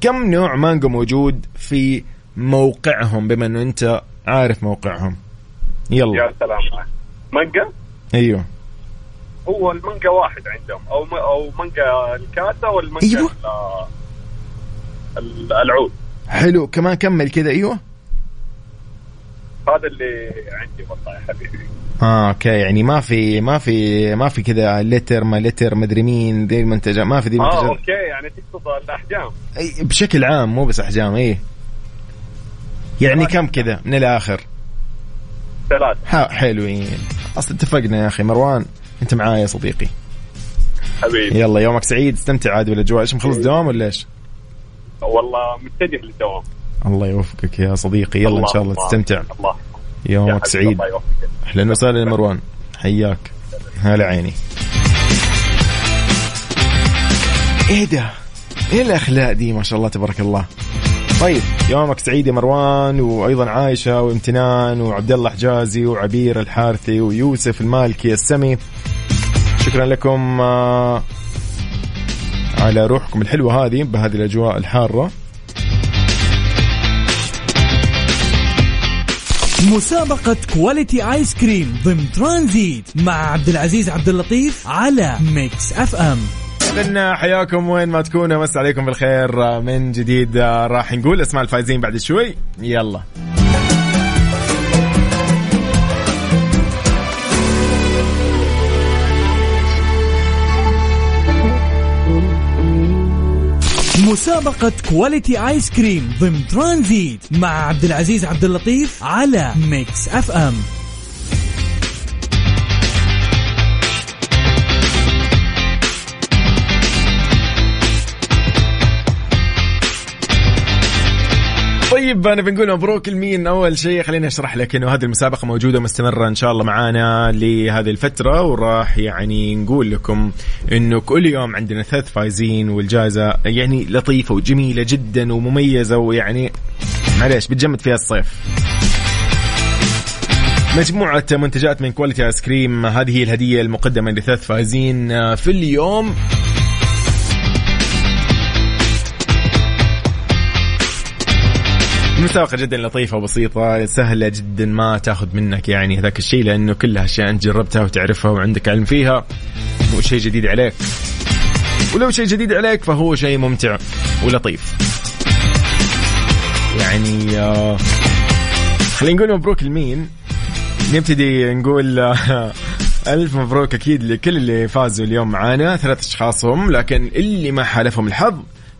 كم نوع مانجو موجود في موقعهم؟ بما إنه أنت عارف موقعهم. يلا. يا سلام. مانجا؟ أيوه. هو المانجا واحد عندهم. أو م- أو مانجا الكاسه والمانجا أيوة. ال- ال- العود. حلو. كمان كمل كذا إيوه. هذا اللي عندي والله يا حبيبي. آه أوكي. يعني ما في ما في ما في كذا لتر ما لتر مدري مين ذي المنتجات ما في ذي آه المنتجات أوكي. يعني تقصد الأحجام. أي بشكل عام مو بس أحجام اي يعني كم كذا من الآخر. ثلاث ح- حلوين. أصلا اتفقنا يا أخي مروان. انت معايا يا صديقي. حبيبي. يلا يومك سعيد. استمتع عاد بالأجواء. إيش مخلص دوام ولا إيش؟ والله متجه للدوام. الله يوفقك يا صديقي. يلا إن شاء الله الله- تستمتع. الله. يومك سعيد. الله أهلا وسهلا يا مروان. حياك. هلا عيني. إيه ده؟ إيه الأخلاق دي؟ ما شاء الله تبارك الله. طيب يومك سعيد يا مروان وأيضا عايشة وامتنان وعبد الله حجازي وعبير الحارثي ويوسف المالكي السمي. شكرا لكم آه، على روحكم الحلوة هذه بهذه الأجواء الحارة. مسابقة كواليتي ايس كريم ضمن ترانزيت مع عبد العزيز عبد اللطيف على ميكس اف ام اذا حياكم وين ما تكونوا مسا عليكم بالخير. من جديد راح نقول أسماء الفائزين بعد شوي. يلا. مسابقة كواليتي ايس كريم ضمن ترانزيت مع عبد العزيز عبد اللطيف على ميكس اف ام طيب أنا بنقول مبروك لمين؟ أول شيء خليني أشرح لك إنه هذه المسابقة موجودة مستمره إن شاء الله معانا لهذه الفترة وراح يعني نقول لكم إنه كل يوم عندنا ثلاث فايزين والجائزة يعني لطيفة وجميلة جدا ومميزة ويعني معليش بتجمد فيها الصيف. مجموعة منتجات من كواليتي ايس كريم هذه هي الهدية المقدمة لثلاث فائزين في اليوم. المسابقة جدا لطيفة وبسيطة سهلة جدا ما تاخذ منك يعني هذاك الشيء لأنه كلها أشياء أنت جربتها وتعرفها وعندك علم فيها. مو شيء جديد عليك. ولو شيء جديد عليك فهو شيء ممتع ولطيف. يعني آه خلينا نقول مبروك لمين؟ نبتدي نقول آه ألف مبروك أكيد لكل اللي فازوا اليوم معانا ثلاث أشخاص هم لكن اللي ما حالفهم الحظ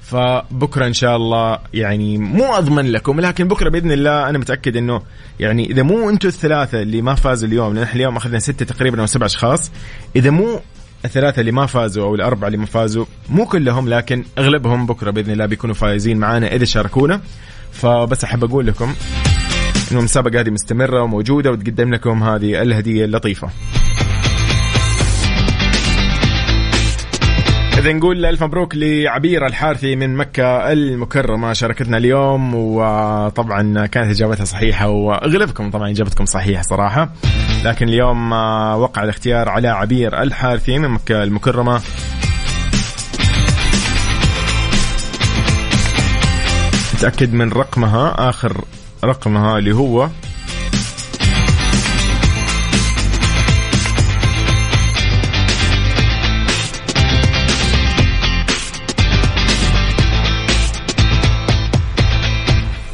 فبكرة إن شاء الله يعني مو أضمن لكم لكن بكرة بإذن الله أنا متأكد إنه يعني إذا مو أنتم الثلاثة اللي ما فازوا اليوم لأن إحنا اليوم أخذنا ستة تقريبا أو سبع أشخاص إذا مو الثلاثة اللي ما فازوا أو الأربعة اللي ما فازوا مو كلهم لكن أغلبهم بكرة بإذن الله بيكونوا فايزين معانا إذا شاركونا. فبس أحب أقول لكم إنه المسابقة هذه مستمرة وموجودة وتقدم لكم هذه الهدية اللطيفة. إذا نقول ألف مبروك لعبير الحارثي من مكة المكرمة شاركتنا اليوم وطبعا كانت إجابتها صحيحة وأغلبكم طبعا إجابتكم صحيحة صراحة. لكن اليوم وقع الاختيار على عبير الحارثي من مكة المكرمة. تأكد من رقمها آخر رقمها اللي هو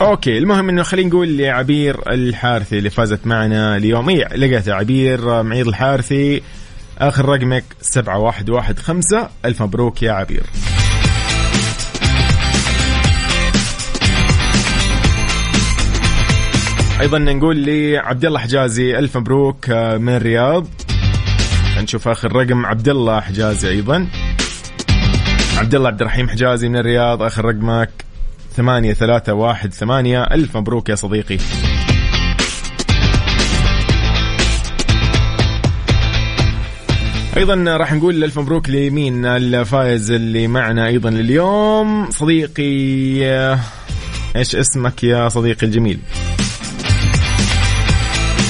أوكي المهم إنه خلينا نقول لعبير الحارثي اللي فازت معنا اليوم. هي لقيتها عبير معيض الحارثي. آخر رقمك 7115 ألف مبروك يا عبير. أيضا نقول لعبد الله حجازي ألف مبروك من الرياض. نشوف آخر رقم. عبد الله حجازي أيضا. عبد الله عبد الرحيم حجازي من الرياض آخر رقمك ثمانية ثلاثة واحد ثمانية. ألف مبروك يا صديقي. أيضا راح نقول ألف مبروك لمين؟ الفائز اللي معنا أيضا اليوم صديقي إيش اسمك يا صديقي الجميل؟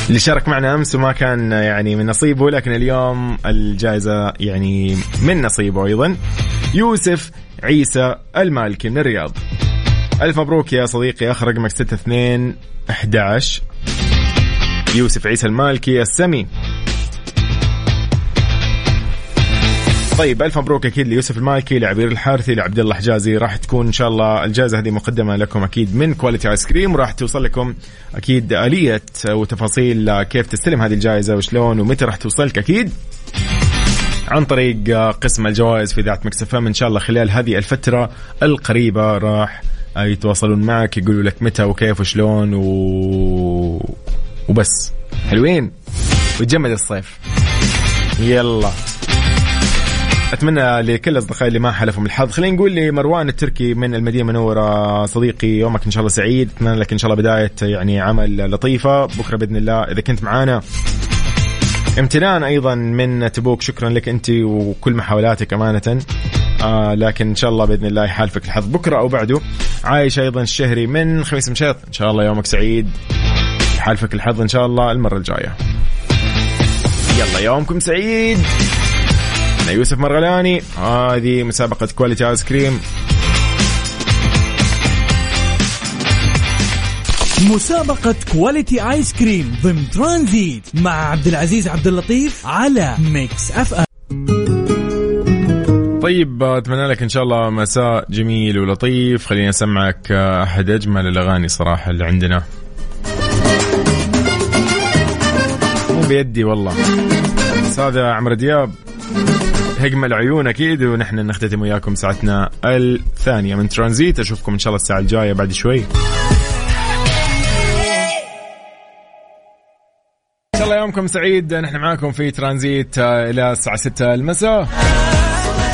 اللي شارك معنا أمس وما كان يعني من نصيبه لكن اليوم الجائزة يعني من نصيبه أيضا. يوسف عيسى المالكي من الرياض. ألف مبروك يا صديقي آخر رقمك ستة اثنين أحداش يوسف عيسى المالكي السمي. طيب ألف مبروك أكيد ليوسف المالكي لعبير الحارثي لعبد الله حجازي. راح تكون إن شاء الله الجائزة هذه مقدمة لكم أكيد من كواليتي ايس كريم وراح توصل لكم أكيد آلية وتفاصيل كيف تستلم هذه الجائزة وشلون ومتى راح توصلك أكيد. عن طريق قسم الجوائز في إذاعة مكسفه إن شاء الله خلال هذه الفترة القريبة راح يتواصلون معك يقولوا لك متى وكيف وشلون و... وبس. حلوين. وتجمد الصيف. يلا. أتمنى لكل أصدقائي اللي ما حلفهم الحظ. خلينا نقول لمروان التركي من المدينة المنوره صديقي يومك إن شاء الله سعيد. أتمنى لك إن شاء الله بداية يعني عمل لطيفة. بكرة بإذن الله إذا كنت معانا. امتنان أيضا من تبوك. شكرا لك أنت وكل محاولاتك أمانة. آه لكن إن شاء الله بإذن الله يحالفك الحظ. بكرة أو بعده عايش أيضا الشهري من خميس مشيط. إن شاء الله يومك سعيد. يحالفك الحظ إن شاء الله المرة الجاية. يلا يومكم سعيد. أنا يوسف مرغلاني. هذه مسابقة كواليتي آيس كريم مسابقة كواليتي آيس كريم ضمن ترانزيت مع عبد العزيز عبد اللطيف على ميكس اف ام طيب أتمنى لك إن شاء الله مساء جميل ولطيف. خليني أسمعك أحد أجمل الأغاني صراحة اللي عندنا. مو بيدي والله. بس هذا عمرو دياب أجمل عيون أكيد ونحن نختتم وياكم ساعتنا الثانية من ترانزيت. أشوفكم إن شاء الله الساعة الجاية بعد شوي. الله يومكم سعيد. نحن معاكم في ترانزيت آه، إلى الساعة 6 المساء.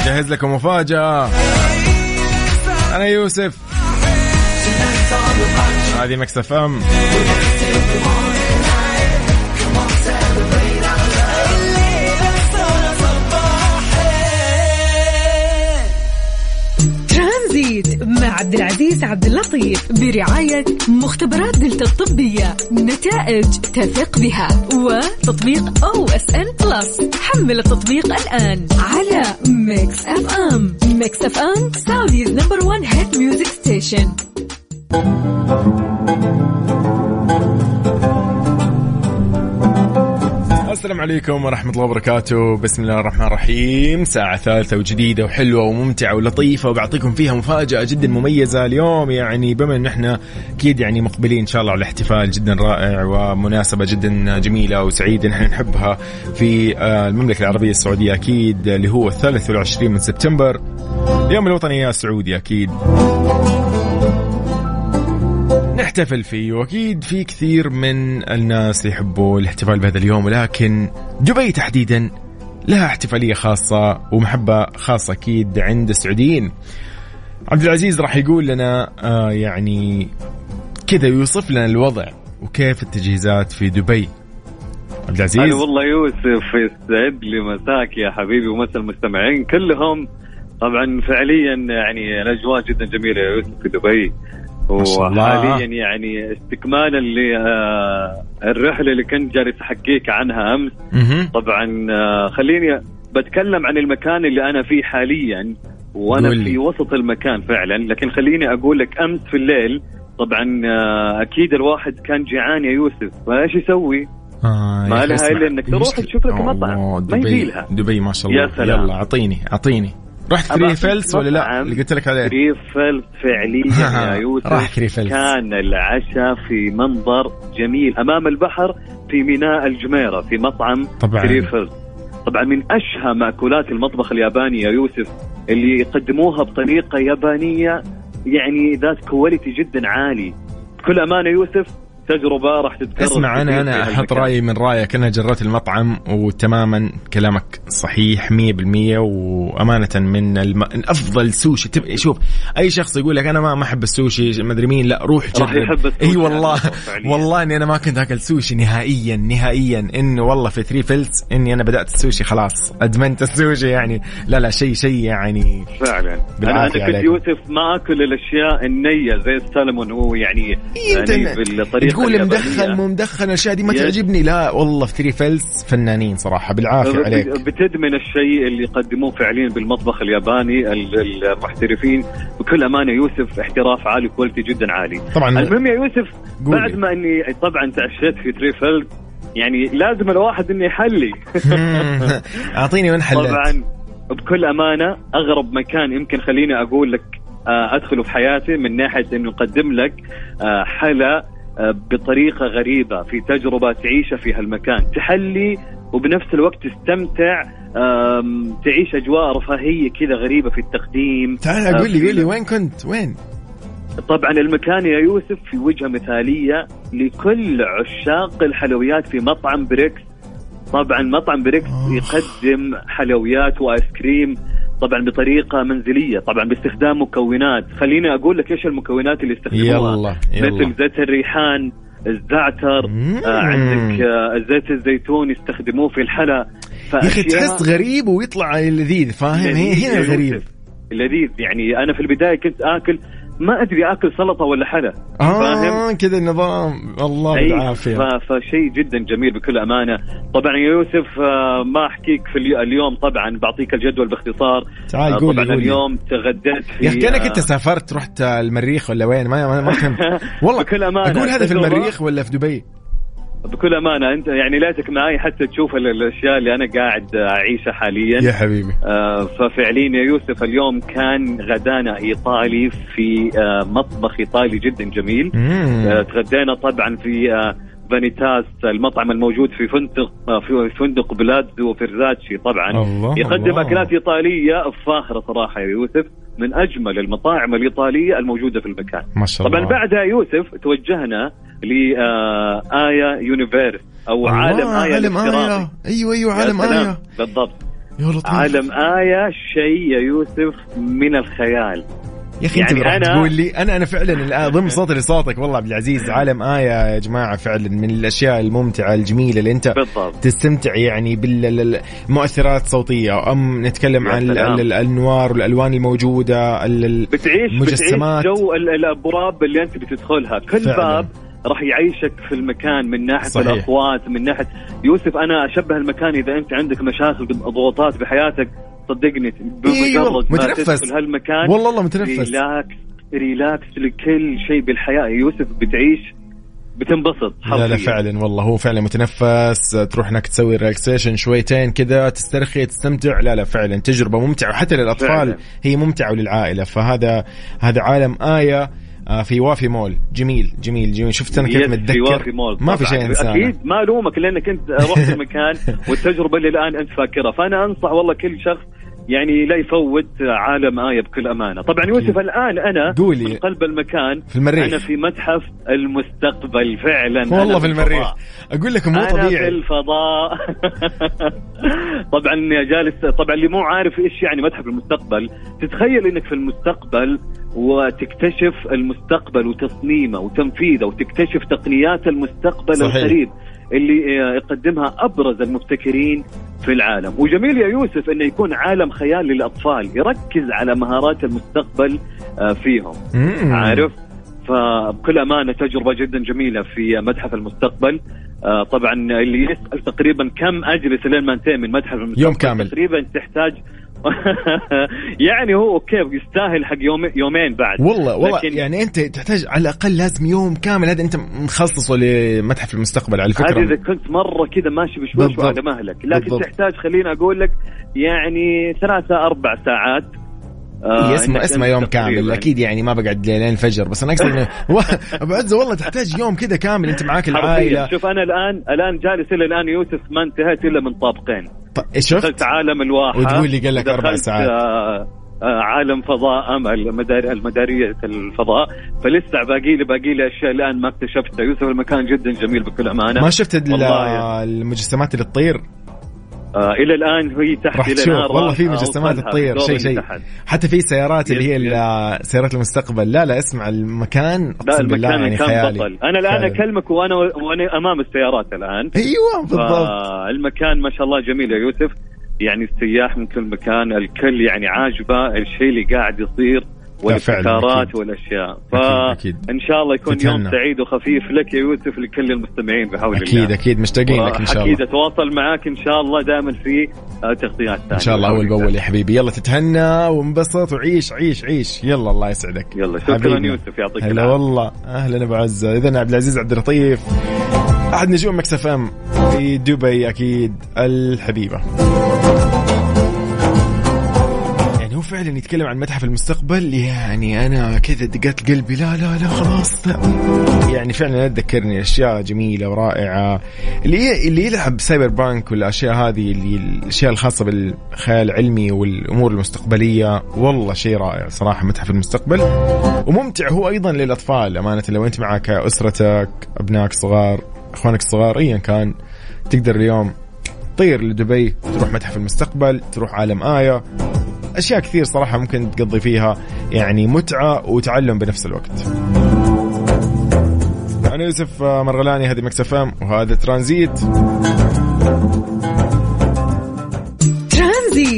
جهز لكم مفاجأة. أنا يوسف. هذه مكسف أم. عبد العزيز عبد اللطيف برعاية مختبرات دلتا الطبية. نتائج تثق بها. وتطبيق أو اس ان بلس حمل التطبيق الآن على ميكس اف ام ميكس اف ام Saudi's number 1 hit music station السلام عليكم ورحمة الله وبركاته. بسم الله الرحمن الرحيم. ساعة ثالثة وجديدة وحلوة وممتعة ولطيفة وبعطيكم فيها مفاجأة جدا مميزة اليوم. يعني بما إن إحنا أكيد يعني مقبلين إن شاء الله على احتفال جدا رائع ومناسبة جدا جميلة وسعيدة نحن نحبها في آه، المملكة العربية السعودية أكيد اللي هو الثالث والعشرين من سبتمبر. اليوم الوطني السعودي أكيد. نحتفل فيه وأكيد في كثير من الناس يحبوا الاحتفال بهذا اليوم ولكن دبي تحديدا لها احتفالية خاصة ومحبة خاصة أكيد عند السعوديين. عبد العزيز راح يقول لنا آه يعني كذا يوصف لنا الوضع وكيف التجهيزات في دبي. عبد العزيز والله يوسف يسعد لي مساك يا حبيبي ومسا المستمعين كلهم طبعا فعليا يعني الأجواء جدا جميلة يا يوسف في دبي. وحاليا يعني استكمالا للرحله اللي كنت جالس أحكيك عنها أمس. طبعا آه، خليني بتكلم عن المكان اللي أنا فيه حاليا وأنا. في وسط المكان فعلا لكن خليني أقول لك أمس في الليل طبعا آه، أكيد الواحد كان جيعان يا يوسف فإيش يسوي؟ آه ما لها اسمع، إلا إنك تروح تشوف لك مطعم. ما دبي يبيلها. دبي ما شاء الله يا سلام. يلا أعطيني أعطيني رحت أبى كري أعطيك فيلس ولا لا؟ اللي قلت لك عليه. كريفل فعليا يا يوسف. راح كريفلز. كان العشاء في منظر جميل. أمام البحر في ميناء الجميرة في مطعم طبعاً. ثري فيلز طبعا من أشهى مأكولات المطبخ الياباني يا يوسف اللي يقدموها بطريقة يابانية يعني ذات quality جدا عالي. بكل أمانة يوسف تجربة راح تتكرر اسمع أنا أنا أحط. رأيي من رأيك. أنا جربت المطعم وتماما كلامك صحيح 100% وأمانة من الم... من أفضل سوشي. تب... شوف أي شخص يقول لك أنا ما ما أحب السوشي ما أدري مين لا روح راح جرب. يحب السوشي إي والله. فعلياً. والله إني أنا ما كنت أكل سوشي نهائيا نهائيا. انه والله في ثري فيلز إني أنا بدأت السوشي خلاص. أدمنت السوشي يعني. لا لا شيء شيء يعني فعلا. أنا أنا كنت. يوسف ما أكل الأشياء النية زي السلمون. هو يعني يعني بالطريقة تقول اليابانية. مدخن مو مدخن الاشياء دي ما. تعجبني. لا والله في ثري فيلز فنانين صراحة بالعافية عليك. بتدمن الشيء اللي يقدموه فعليا بالمطبخ الياباني ال- المحترفين. بكل أمانة يوسف احتراف عالي quality جدا عالي. طبعا. المهم يا يوسف قولي. بعد ما إني طبعا تعشيت في ثري فيلز يعني لازم الواحد إنه يحلي. أعطيني من حلت طبعا بكل أمانة أغرب مكان يمكن خليني أقول لك آه، أدخله في حياتي من ناحية إنه يقدم لك آه، حلا بطريقة غريبة في تجربة تعيشها في هالمكان. تحلي وبنفس الوقت تستمتع تعيش أجواء رفاهية كذا غريبة في التقديم. تعال آه، قول لي قول لي وين كنت؟ وين؟ طبعا المكان يا يوسف في وجهة مثالية لكل عشاق الحلويات في مطعم بريكس. طبعا مطعم بريكس آخ. يقدم حلويات وآيس كريم. طبعا بطريقة منزلية طبعا باستخدام مكونات. خليني أقول لك إيش المكونات اللي يستخدموها. يلا يلا. مثل زيت الريحان الزعتر مم. آه عندك آه زيت الزيتون يستخدموه في الحلا. يا أخي تحس غريب ويطلع لذيذ فاهم؟ هنا الغريب. لذيذ. يعني أنا في البداية كنت آكل ما أدري آكل سلطة ولا حلا آه كذا النظام الله بالعافية. فشيء جدا جميل بكل أمانة. طبعا يا يوسف آه، ما أحكيك في اليو- اليوم طبعا بعطيك الجدول باختصار. تعال آه، قولي- طبعا قولي. اليوم تغديت في يا أخي كانك آه، انت سافرت رحت المريخ ولا وين؟ ما ما, ما والله بكل أمانة. أقول هذا في. المريخ ولا في دبي؟ بكل أمانة أنت يعني ليتك معي حتى تشوف ال- الأشياء اللي أنا قاعد أعيشها حاليا. يا حبيبي. آه، ففعليا يا يوسف اليوم كان غدانا إيطالي في آه، مطبخ إيطالي جدا جميل. آه، تغدينا طبعا في آه، Vanitas المطعم الموجود في فندق آه، في فندق Palazzo Versace طبعا. الله يقدم الله. أكلات إيطالية فاخرة صراحة يا يوسف. من أجمل المطاعم الإيطالية الموجودة في المكان. ما شاء الله. طبعا بعدها يوسف توجهنا ل AYA Universe أو عالم آية عالم. آية أيوه أيوه عالم آية بالضبط. يا لطيف. عالم آية شيء يا يوسف من الخيال. يا أخي أنت يعني راح أنا- تقول لي أنا أنا فعلا الآن ضم صوتي لصوتك والله عبد العزيز عالم آية يا جماعة فعلا من الأشياء الممتعة الجميلة اللي أنت بالضبط تستمتع يعني بالمؤثرات الصوتية أم نتكلم عن الأنوار والألوان الموجودة ال- ال- بتعيش مجسمات. بتعيش جو ال- الأبواب اللي أنت بتدخلها كل فعلاً. باب راح يعيشك في المكان من ناحية صحيح. الأصوات من ناحيه يوسف أنا أشبه المكان إذا أنت عندك مشاكل ضغوطات بحياتك صدقني بمجرد ما متنفس. تدخل هالمكان والله الله متنفس. relax relax لكل شيء بالحياة. يوسف بتعيش بتنبسط لا لا حرفياً. فعلا والله هو فعلا متنفس. تروح انك تسوي relaxation شويتين كذا تسترخي تستمتع. لا لا فعلا تجربة ممتعة وحتى للأطفال فعلاً. هي ممتعة وللعائلة. فهذا هذا عالم آية. في وافي مول. جميل جميل جميل. شفت أنا كيف يس، في متذكر وافي مول. ما في. شيء انساه أكيد ما الومك لأنك أنت رحت المكان والتجربة اللي الآن أنت فاكرها. فأنا أنصح والله كل شخص يعني لا يفوت عالم آية بكل أمانة. طبعا يوسف الآن أنا قولي. من قلب المكان في المريخ. أنا في متحف المستقبل فعلا. والله في المريخ. أقول لك مو أنا في طبيعي. الفضاء. طبعا جالس طبعا اللي مو عارف إيش يعني متحف المستقبل تتخيل إنك في المستقبل وتكتشف المستقبل وتصميمه وتنفيذه وتكتشف تقنيات المستقبل صحيح. القريب اللي آه، يقدمها أبرز المبتكرين في العالم وجميل يا يوسف إنه يكون عالم خيال للأطفال يركز على مهارات المستقبل آه، فيهم. عارف فبكل أمانة تجربة جدا جميلة في متحف المستقبل آه طبعا اللي يسأل تقريبا كم اجلس لين ما انتهي من متحف المستقبل يوم كامل. تقريبا تحتاج يعني هو أوكي يستاهل حق يوم يومين بعد والله والله لكن يعني أنت تحتاج على الأقل لازم يوم كامل هذا أنت مخصصه لمتحف المستقبل على فكرة إذا كنت مرة كذا ماشي بالضبط. وعلى مهلك لكن بالضبط. تحتاج خليني أقول لك يعني ثلاثة أربع ساعات آه، اسمه اسمه يوم كامل. تقريباً. أكيد يعني ما بقعد لين الفجر بس أنا أقصد إنه و- أبو عزة والله تحتاج يوم كذا كامل أنت معاك العائلة. شوف أنا الآن الآن جالس إلى الآن يوسف ما انتهيت إلا من طابقين. ط- شفت؟ دخلت عالم الواحة وتقول لي قال لك ودخلت، ساعات. آه آه عالم فضاء امل المدار المدارية الفضاء. فلسه باقي لي باقي لي أشياء الآن ما اكتشفتها. يوسف المكان جدا جميل بكل أمانة. ما شفت المجسمات اللي تطير؟ آه إلى الآن هي تحت راح تشوف. والله في راح مجسمات تطير شيء شيء. حتى في سيارات اللي هي سيارات المستقبل. لا لا اسمع المكان لا المكان يعني كان خيالي. بطل. أنا الآن فعلاً. أكلمك وأنا وأنا أمام السيارات الآن. أيوه بالضبط. المكان ما شاء الله جميل يا يوسف. يعني السياح من كل مكان الكل يعني عاجبه. الشيء اللي قاعد يصير والابتكارات. والأشياء. فان شاء الله يكون تتهنى. يوم سعيد وخفيف لك يا يوسف لكل المستمعين بحول الله. أكيد. أكيد مشتاقين لك إن شاء أكيد الله. أتواصل معاك إن شاء الله دائما في تغطيات ثانية إن شاء الله أول بأول يا حبيبي. يلا تتهنى وانبسط وعيش عيش عيش. يلا الله يسعدك. يلا شكرا. يوسف يعطيك هلا العافية. والله. أهلا أبو عزة. اذا عبد العزيز عبد اللطيف. أحد نجوم Mix FM في دبي أكيد. الحبيبة. فعلا يتكلم عن متحف المستقبل. يعني أنا كذا دقات قلبي. لا لا لا خلاص. لا. يعني فعلا تذكرني. أشياء جميلة ورائعة. اللي اللي يلعب سايبر بانك والأشياء هذه اللي الأشياء الخاصة بالخيال العلمي والأمور المستقبلية. والله شيء رائع صراحة متحف المستقبل. وممتع هو أيضا للأطفال. أمانة لو أنت معك أسرتك أبنائك الصغار إخوانك الصغار ايا كان تقدر اليوم تطير لدبي تروح متحف المستقبل تروح عالم آية أشياء كثير صراحة ممكن تقضي فيها يعني متعة وتعلم بنفس الوقت. أنا يوسف مرغلاني هذه Mix FM وهذا ترانزيت.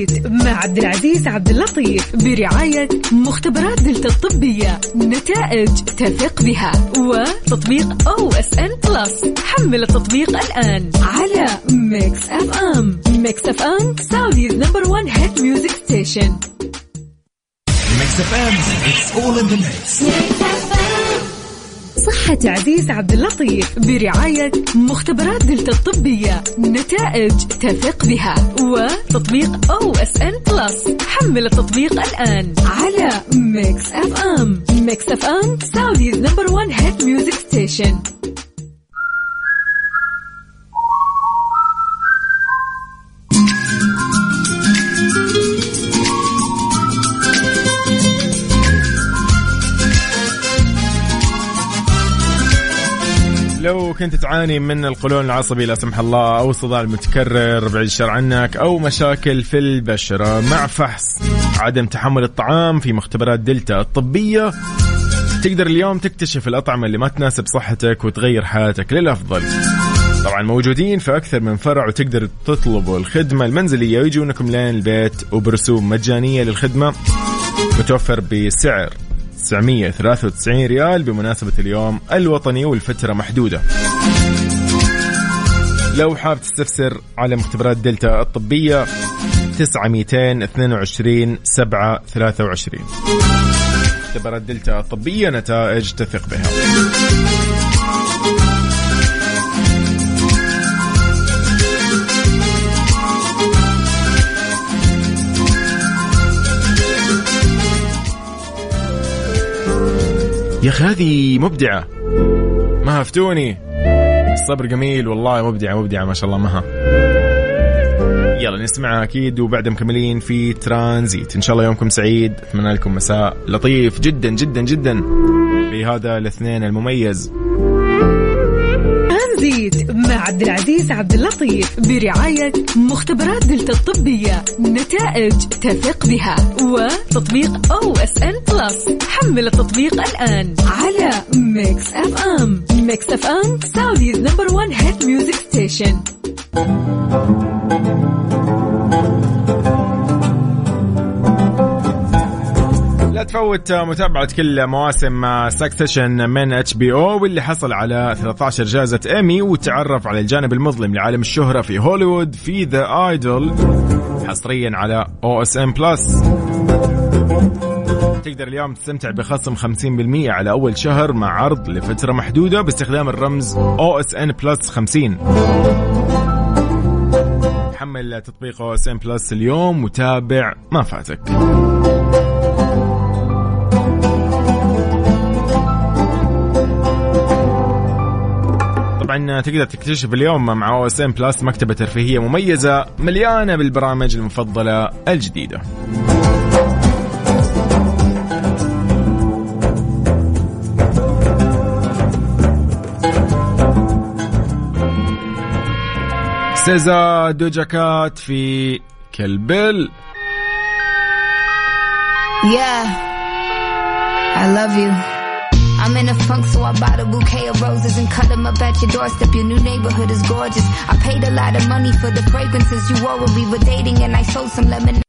ترانزيت مع مع عبد العزيز عبد اللطيف برعاية مختبرات دلتا الطبية نتائج تثق بها وتطبيق OSN Plus حمل التطبيق الآن على Mix FM Mix FM Saudi's number 1 hit music station Mix FM it's all in the mix صحة عزيز عبد اللطيف برعاية مختبرات دلتا الطبية نتائج تثق بها وتطبيق OSN Plus حمل التطبيق الآن على Mix FM Mix FM Saudi's number 1 hit music station لو كنت تعاني من القولون العصبي لا سمح الله أو صداع متكرر بعد الشر عنك أو مشاكل في البشرة مع فحص عدم تحمل الطعام في مختبرات دلتا الطبية تقدر اليوم تكتشف الأطعمة اللي ما تناسب صحتك وتغير حياتك للأفضل. طبعا موجودين في أكثر من فرع وتقدر تطلبوا الخدمة المنزلية ويجونكم لين البيت وبرسوم مجانية للخدمة متوفر بسعر 993 ريال بمناسبة اليوم الوطني والفترة محدودة. لو حاب تستفسر على مختبرات دلتا الطبية 9 222 7 23 مختبرات دلتا الطبية نتائج تثق بها. يا أخي هذه مبدعة. مها فتوني الصبر جميل والله مبدعة مبدعة ما شاء الله مها. يلا نسمعها أكيد وبعد مكملين في ترانزيت. إن شاء الله يومكم سعيد. أتمنى لكم مساء لطيف جدا جدا جدا. في هذا الاثنين المميز. عبد العزيز عبد اللطيف برعاية مختبرات دلتا الطبية نتائج تثق بها وتطبيق OSN Plus. حمل التطبيق الآن على Mix FM. Mix FM Saudi's number 1 hit music station. لا تفوت متابعة كل مواسم Succession من HBO واللي حصل على 13 جائزة ايمي وتعرف على الجانب المظلم لعالم الشهرة في هوليوود في The Idol حصريا على OSN Plus تقدر اليوم تستمتع بخصم 50% على أول شهر مع عرض لفترة محدودة باستخدام الرمز OSN Plus 50 حمل تطبيق OSN Plus اليوم وتابع ما فاتك. طبعا تقدر تكتشف اليوم مع OSN Plus مكتبة ترفيهية مميزة مليانة بالبرامج المفضلة الجديدة. سيزا دوجا كات في كلبل Yeah, I love you. I'm in a funk, so I bought a bouquet of roses and cut them up at your doorstep. Your new neighborhood is gorgeous. I paid a lot of money for the fragrances you wore when we were dating, and I sold some lemon.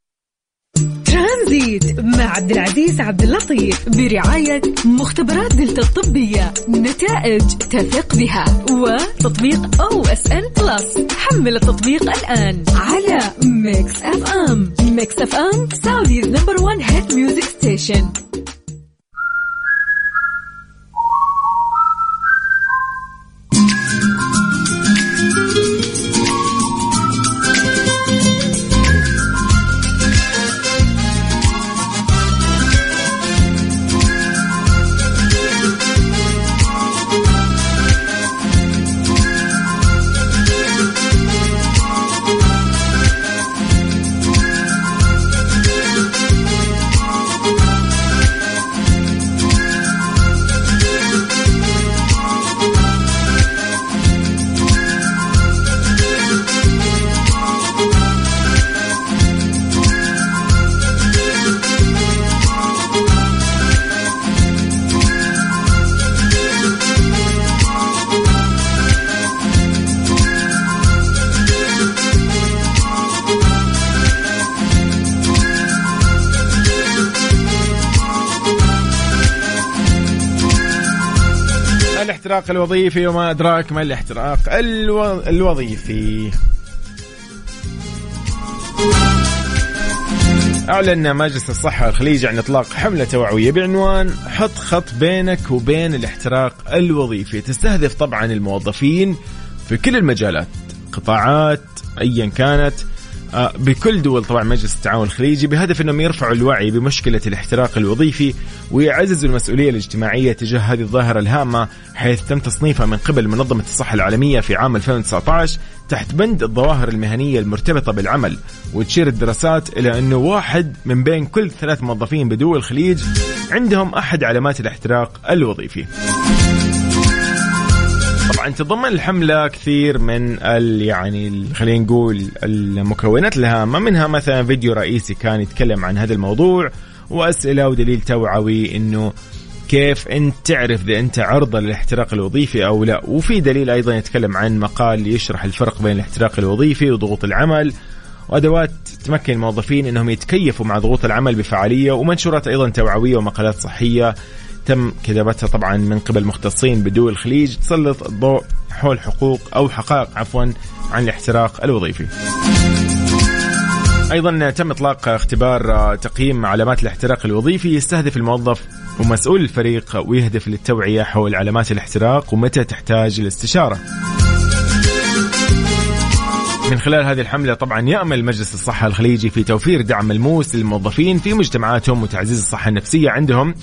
ترانزيت مع عبد العزيز عبد اللطيف برعاية مختبرات دلتا الطبية نتائج تثق بها وتطبيق OSN Plus حمل التطبيق الان على Mix FM Mix FM Saudi's number 1 hit music station الاحتراق الوظيفي وما أدراك ما الاحتراق ألو... الوظيفي. أعلن مجلس الصحة الخليجي عن إطلاق حملة توعوية بعنوان حط خط بينك وبين الاحتراق الوظيفي. تستهدف طبعا الموظفين في كل المجالات قطاعات أيا كانت بكل دول طبعا مجلس التعاون الخليجي بهدف إنهم يرفعوا الوعي بمشكلة الاحتراق الوظيفي ويعززوا المسؤولية الاجتماعية تجاه هذه الظاهرة الهامة حيث تم تصنيفها من قبل منظمة الصحة العالمية في عام 2019 تحت بند الظواهر المهنية المرتبطة بالعمل وتشير الدراسات إلى إنه واحد من بين كل ثلاث موظفين بدول الخليج عندهم أحد علامات الاحتراق الوظيفي. طبعا تضمن الحملة كثير من ال يعني خلينا نقول المكونات الهامة منها مثلا فيديو رئيسي كان يتكلم عن هذا الموضوع وأسئلة ودليل توعوي إنه كيف أنت تعرف إذا أنت عرضه للاحتراق الوظيفي أو لا. وفي دليل أيضا يتكلم عن مقال يشرح الفرق بين الاحتراق الوظيفي وضغوط العمل وأدوات تمكن الموظفين إنهم يتكيفوا مع ضغوط العمل بفعالية ومنشورات أيضا توعوية ومقالات صحية تم كتابتها طبعا من قبل مختصين بدول الخليج تسلط الضوء حول حقوق أو حقائق عفوا عن الاحتراق الوظيفي. أيضا تم إطلاق اختبار تقييم علامات الاحتراق الوظيفي يستهدف الموظف ومسؤول الفريق ويهدف للتوعية حول علامات الاحتراق ومتى تحتاج الاستشاره. من خلال هذه الحملة طبعا يأمل مجلس الصحة الخليجي في توفير دعم ملموس للموظفين في مجتمعاتهم وتعزيز الصحة النفسية عندهم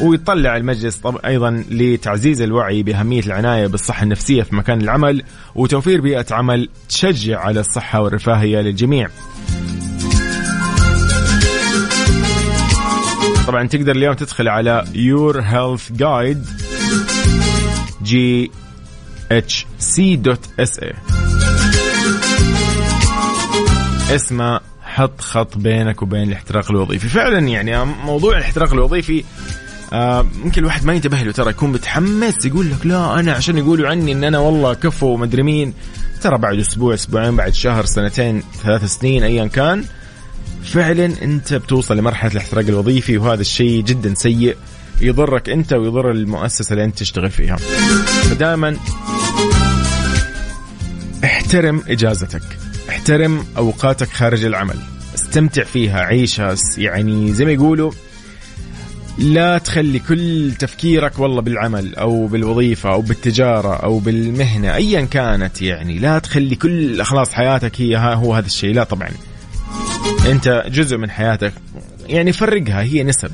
ويطلع المجلس طب أيضا لتعزيز الوعي بأهمية العناية بالصحة النفسية في مكان العمل وتوفير بيئة عمل تشجع على الصحة والرفاهية للجميع. طبعا تقدر اليوم تدخل على your health guide ghc.sa اسمه حط خط بينك وبين الاحتراق الوظيفي. فعلا يعني موضوع الاحتراق الوظيفي آه ممكن الواحد ما ينتبه له ترى يكون متحمس يقول لك لا أنا عشان يقولوا عني إن أنا والله كفو ومدري مين ترى بعد أسبوع أسبوعين بعد شهر سنتين ثلاث سنين ايا كان فعلا أنت بتوصل لمرحلة الاحتراق الوظيفي وهذا الشيء جدا سيء يضرك أنت ويضر المؤسسة اللي أنت تشتغل فيها. فدائما احترم إجازتك. احترم أوقاتك خارج العمل. استمتع فيها عيشها يعني زي ما يقولوا لا تخلي كل تفكيرك والله بالعمل أو بالوظيفة أو بالتجارة أو بالمهنة ايا كانت يعني. لا تخلي كل خلاص حياتك هي هو هذا الشيء. لا طبعا. أنت جزء من حياتك يعني فرقها هي نسب.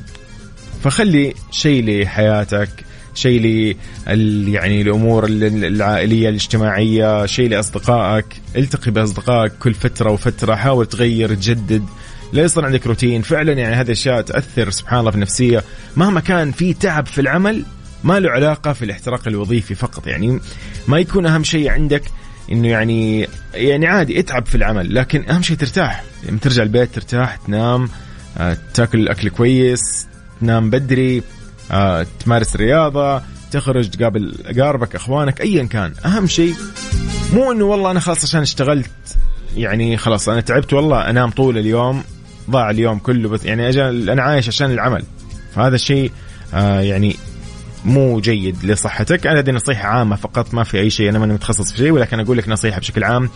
فخلي شيء لحياتك شيء ل يعني الأمور العائلية الاجتماعية شيء لأصدقائك. التقي بأصدقائك كل فترة وفترة. حاول تغير تجدد. لا يصير عندك روتين. فعلا يعني هذه الأشياء تأثر سبحان الله في النفسية. مهما كان في تعب في العمل ما له علاقة في الاحتراق الوظيفي فقط. يعني ما يكون أهم شيء عندك إنه يعني يعني عادي اتعب في العمل لكن أهم شيء ترتاح. لما ترجع البيت ترتاح تنام آه، تاكل اكل كويس تنام بدري. تمارس رياضة تخرج تقابل اقاربك اخوانك ايا كان. أهم شيء مو إنه والله أنا خلاص عشان اشتغلت يعني خلاص أنا تعبت والله أنام طول اليوم ضاع اليوم كله بس يعني أجل أنا عايش عشان العمل. فهذا الشيء آه يعني مو جيد لصحتك. أنا هذه نصيحة عامة فقط ما في أي شيء أنا ماني متخصص في شيء ولكن أقول لك نصيحة بشكل عام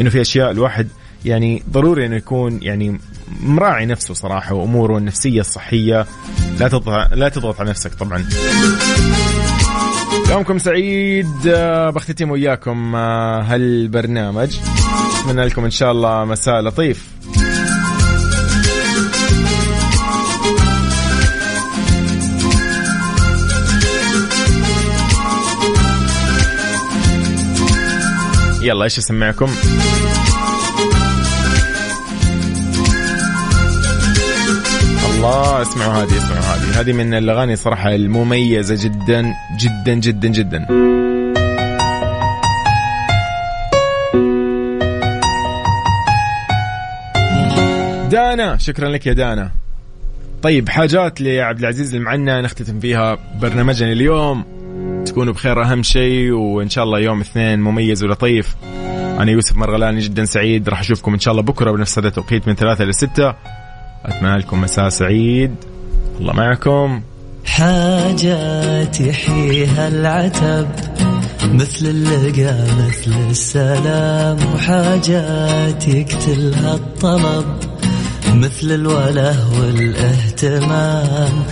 إنه في أشياء الواحد يعني ضروري إنه يكون يعني مراعي نفسه صراحة وأموره النفسية الصحية. لا تضغط لا تضغط على نفسك طبعا. يومكم سعيد. آه، بختتم وياكم آه، هالبرنامج. أتمنى لكم إن شاء الله مساء لطيف. يلا إيش اسمعكم؟ الله اسمعوا هذه اسمعوا هذه. هذه من الأغاني صراحة المميزة جدا جدا جدا جدا. دانا شكرا لك يا دانا. طيب حاجات لعبد العزيز المعنا نختتم فيها برنامجنا اليوم. تكونوا بخير أهم شيء وإن شاء الله يوم اثنين مميز ولطيف. أنا يوسف مرغلاني جدا سعيد. راح أشوفكم إن شاء الله بكرة بنفس هذا التوقيت من ثلاثة لستة أتمنى لكم مساء سعيد. الله معكم. حاجات يحييها العتب مثل اللقا مثل السلام. وحاجات يقتلها الطلب مثل الوله والاهتمام.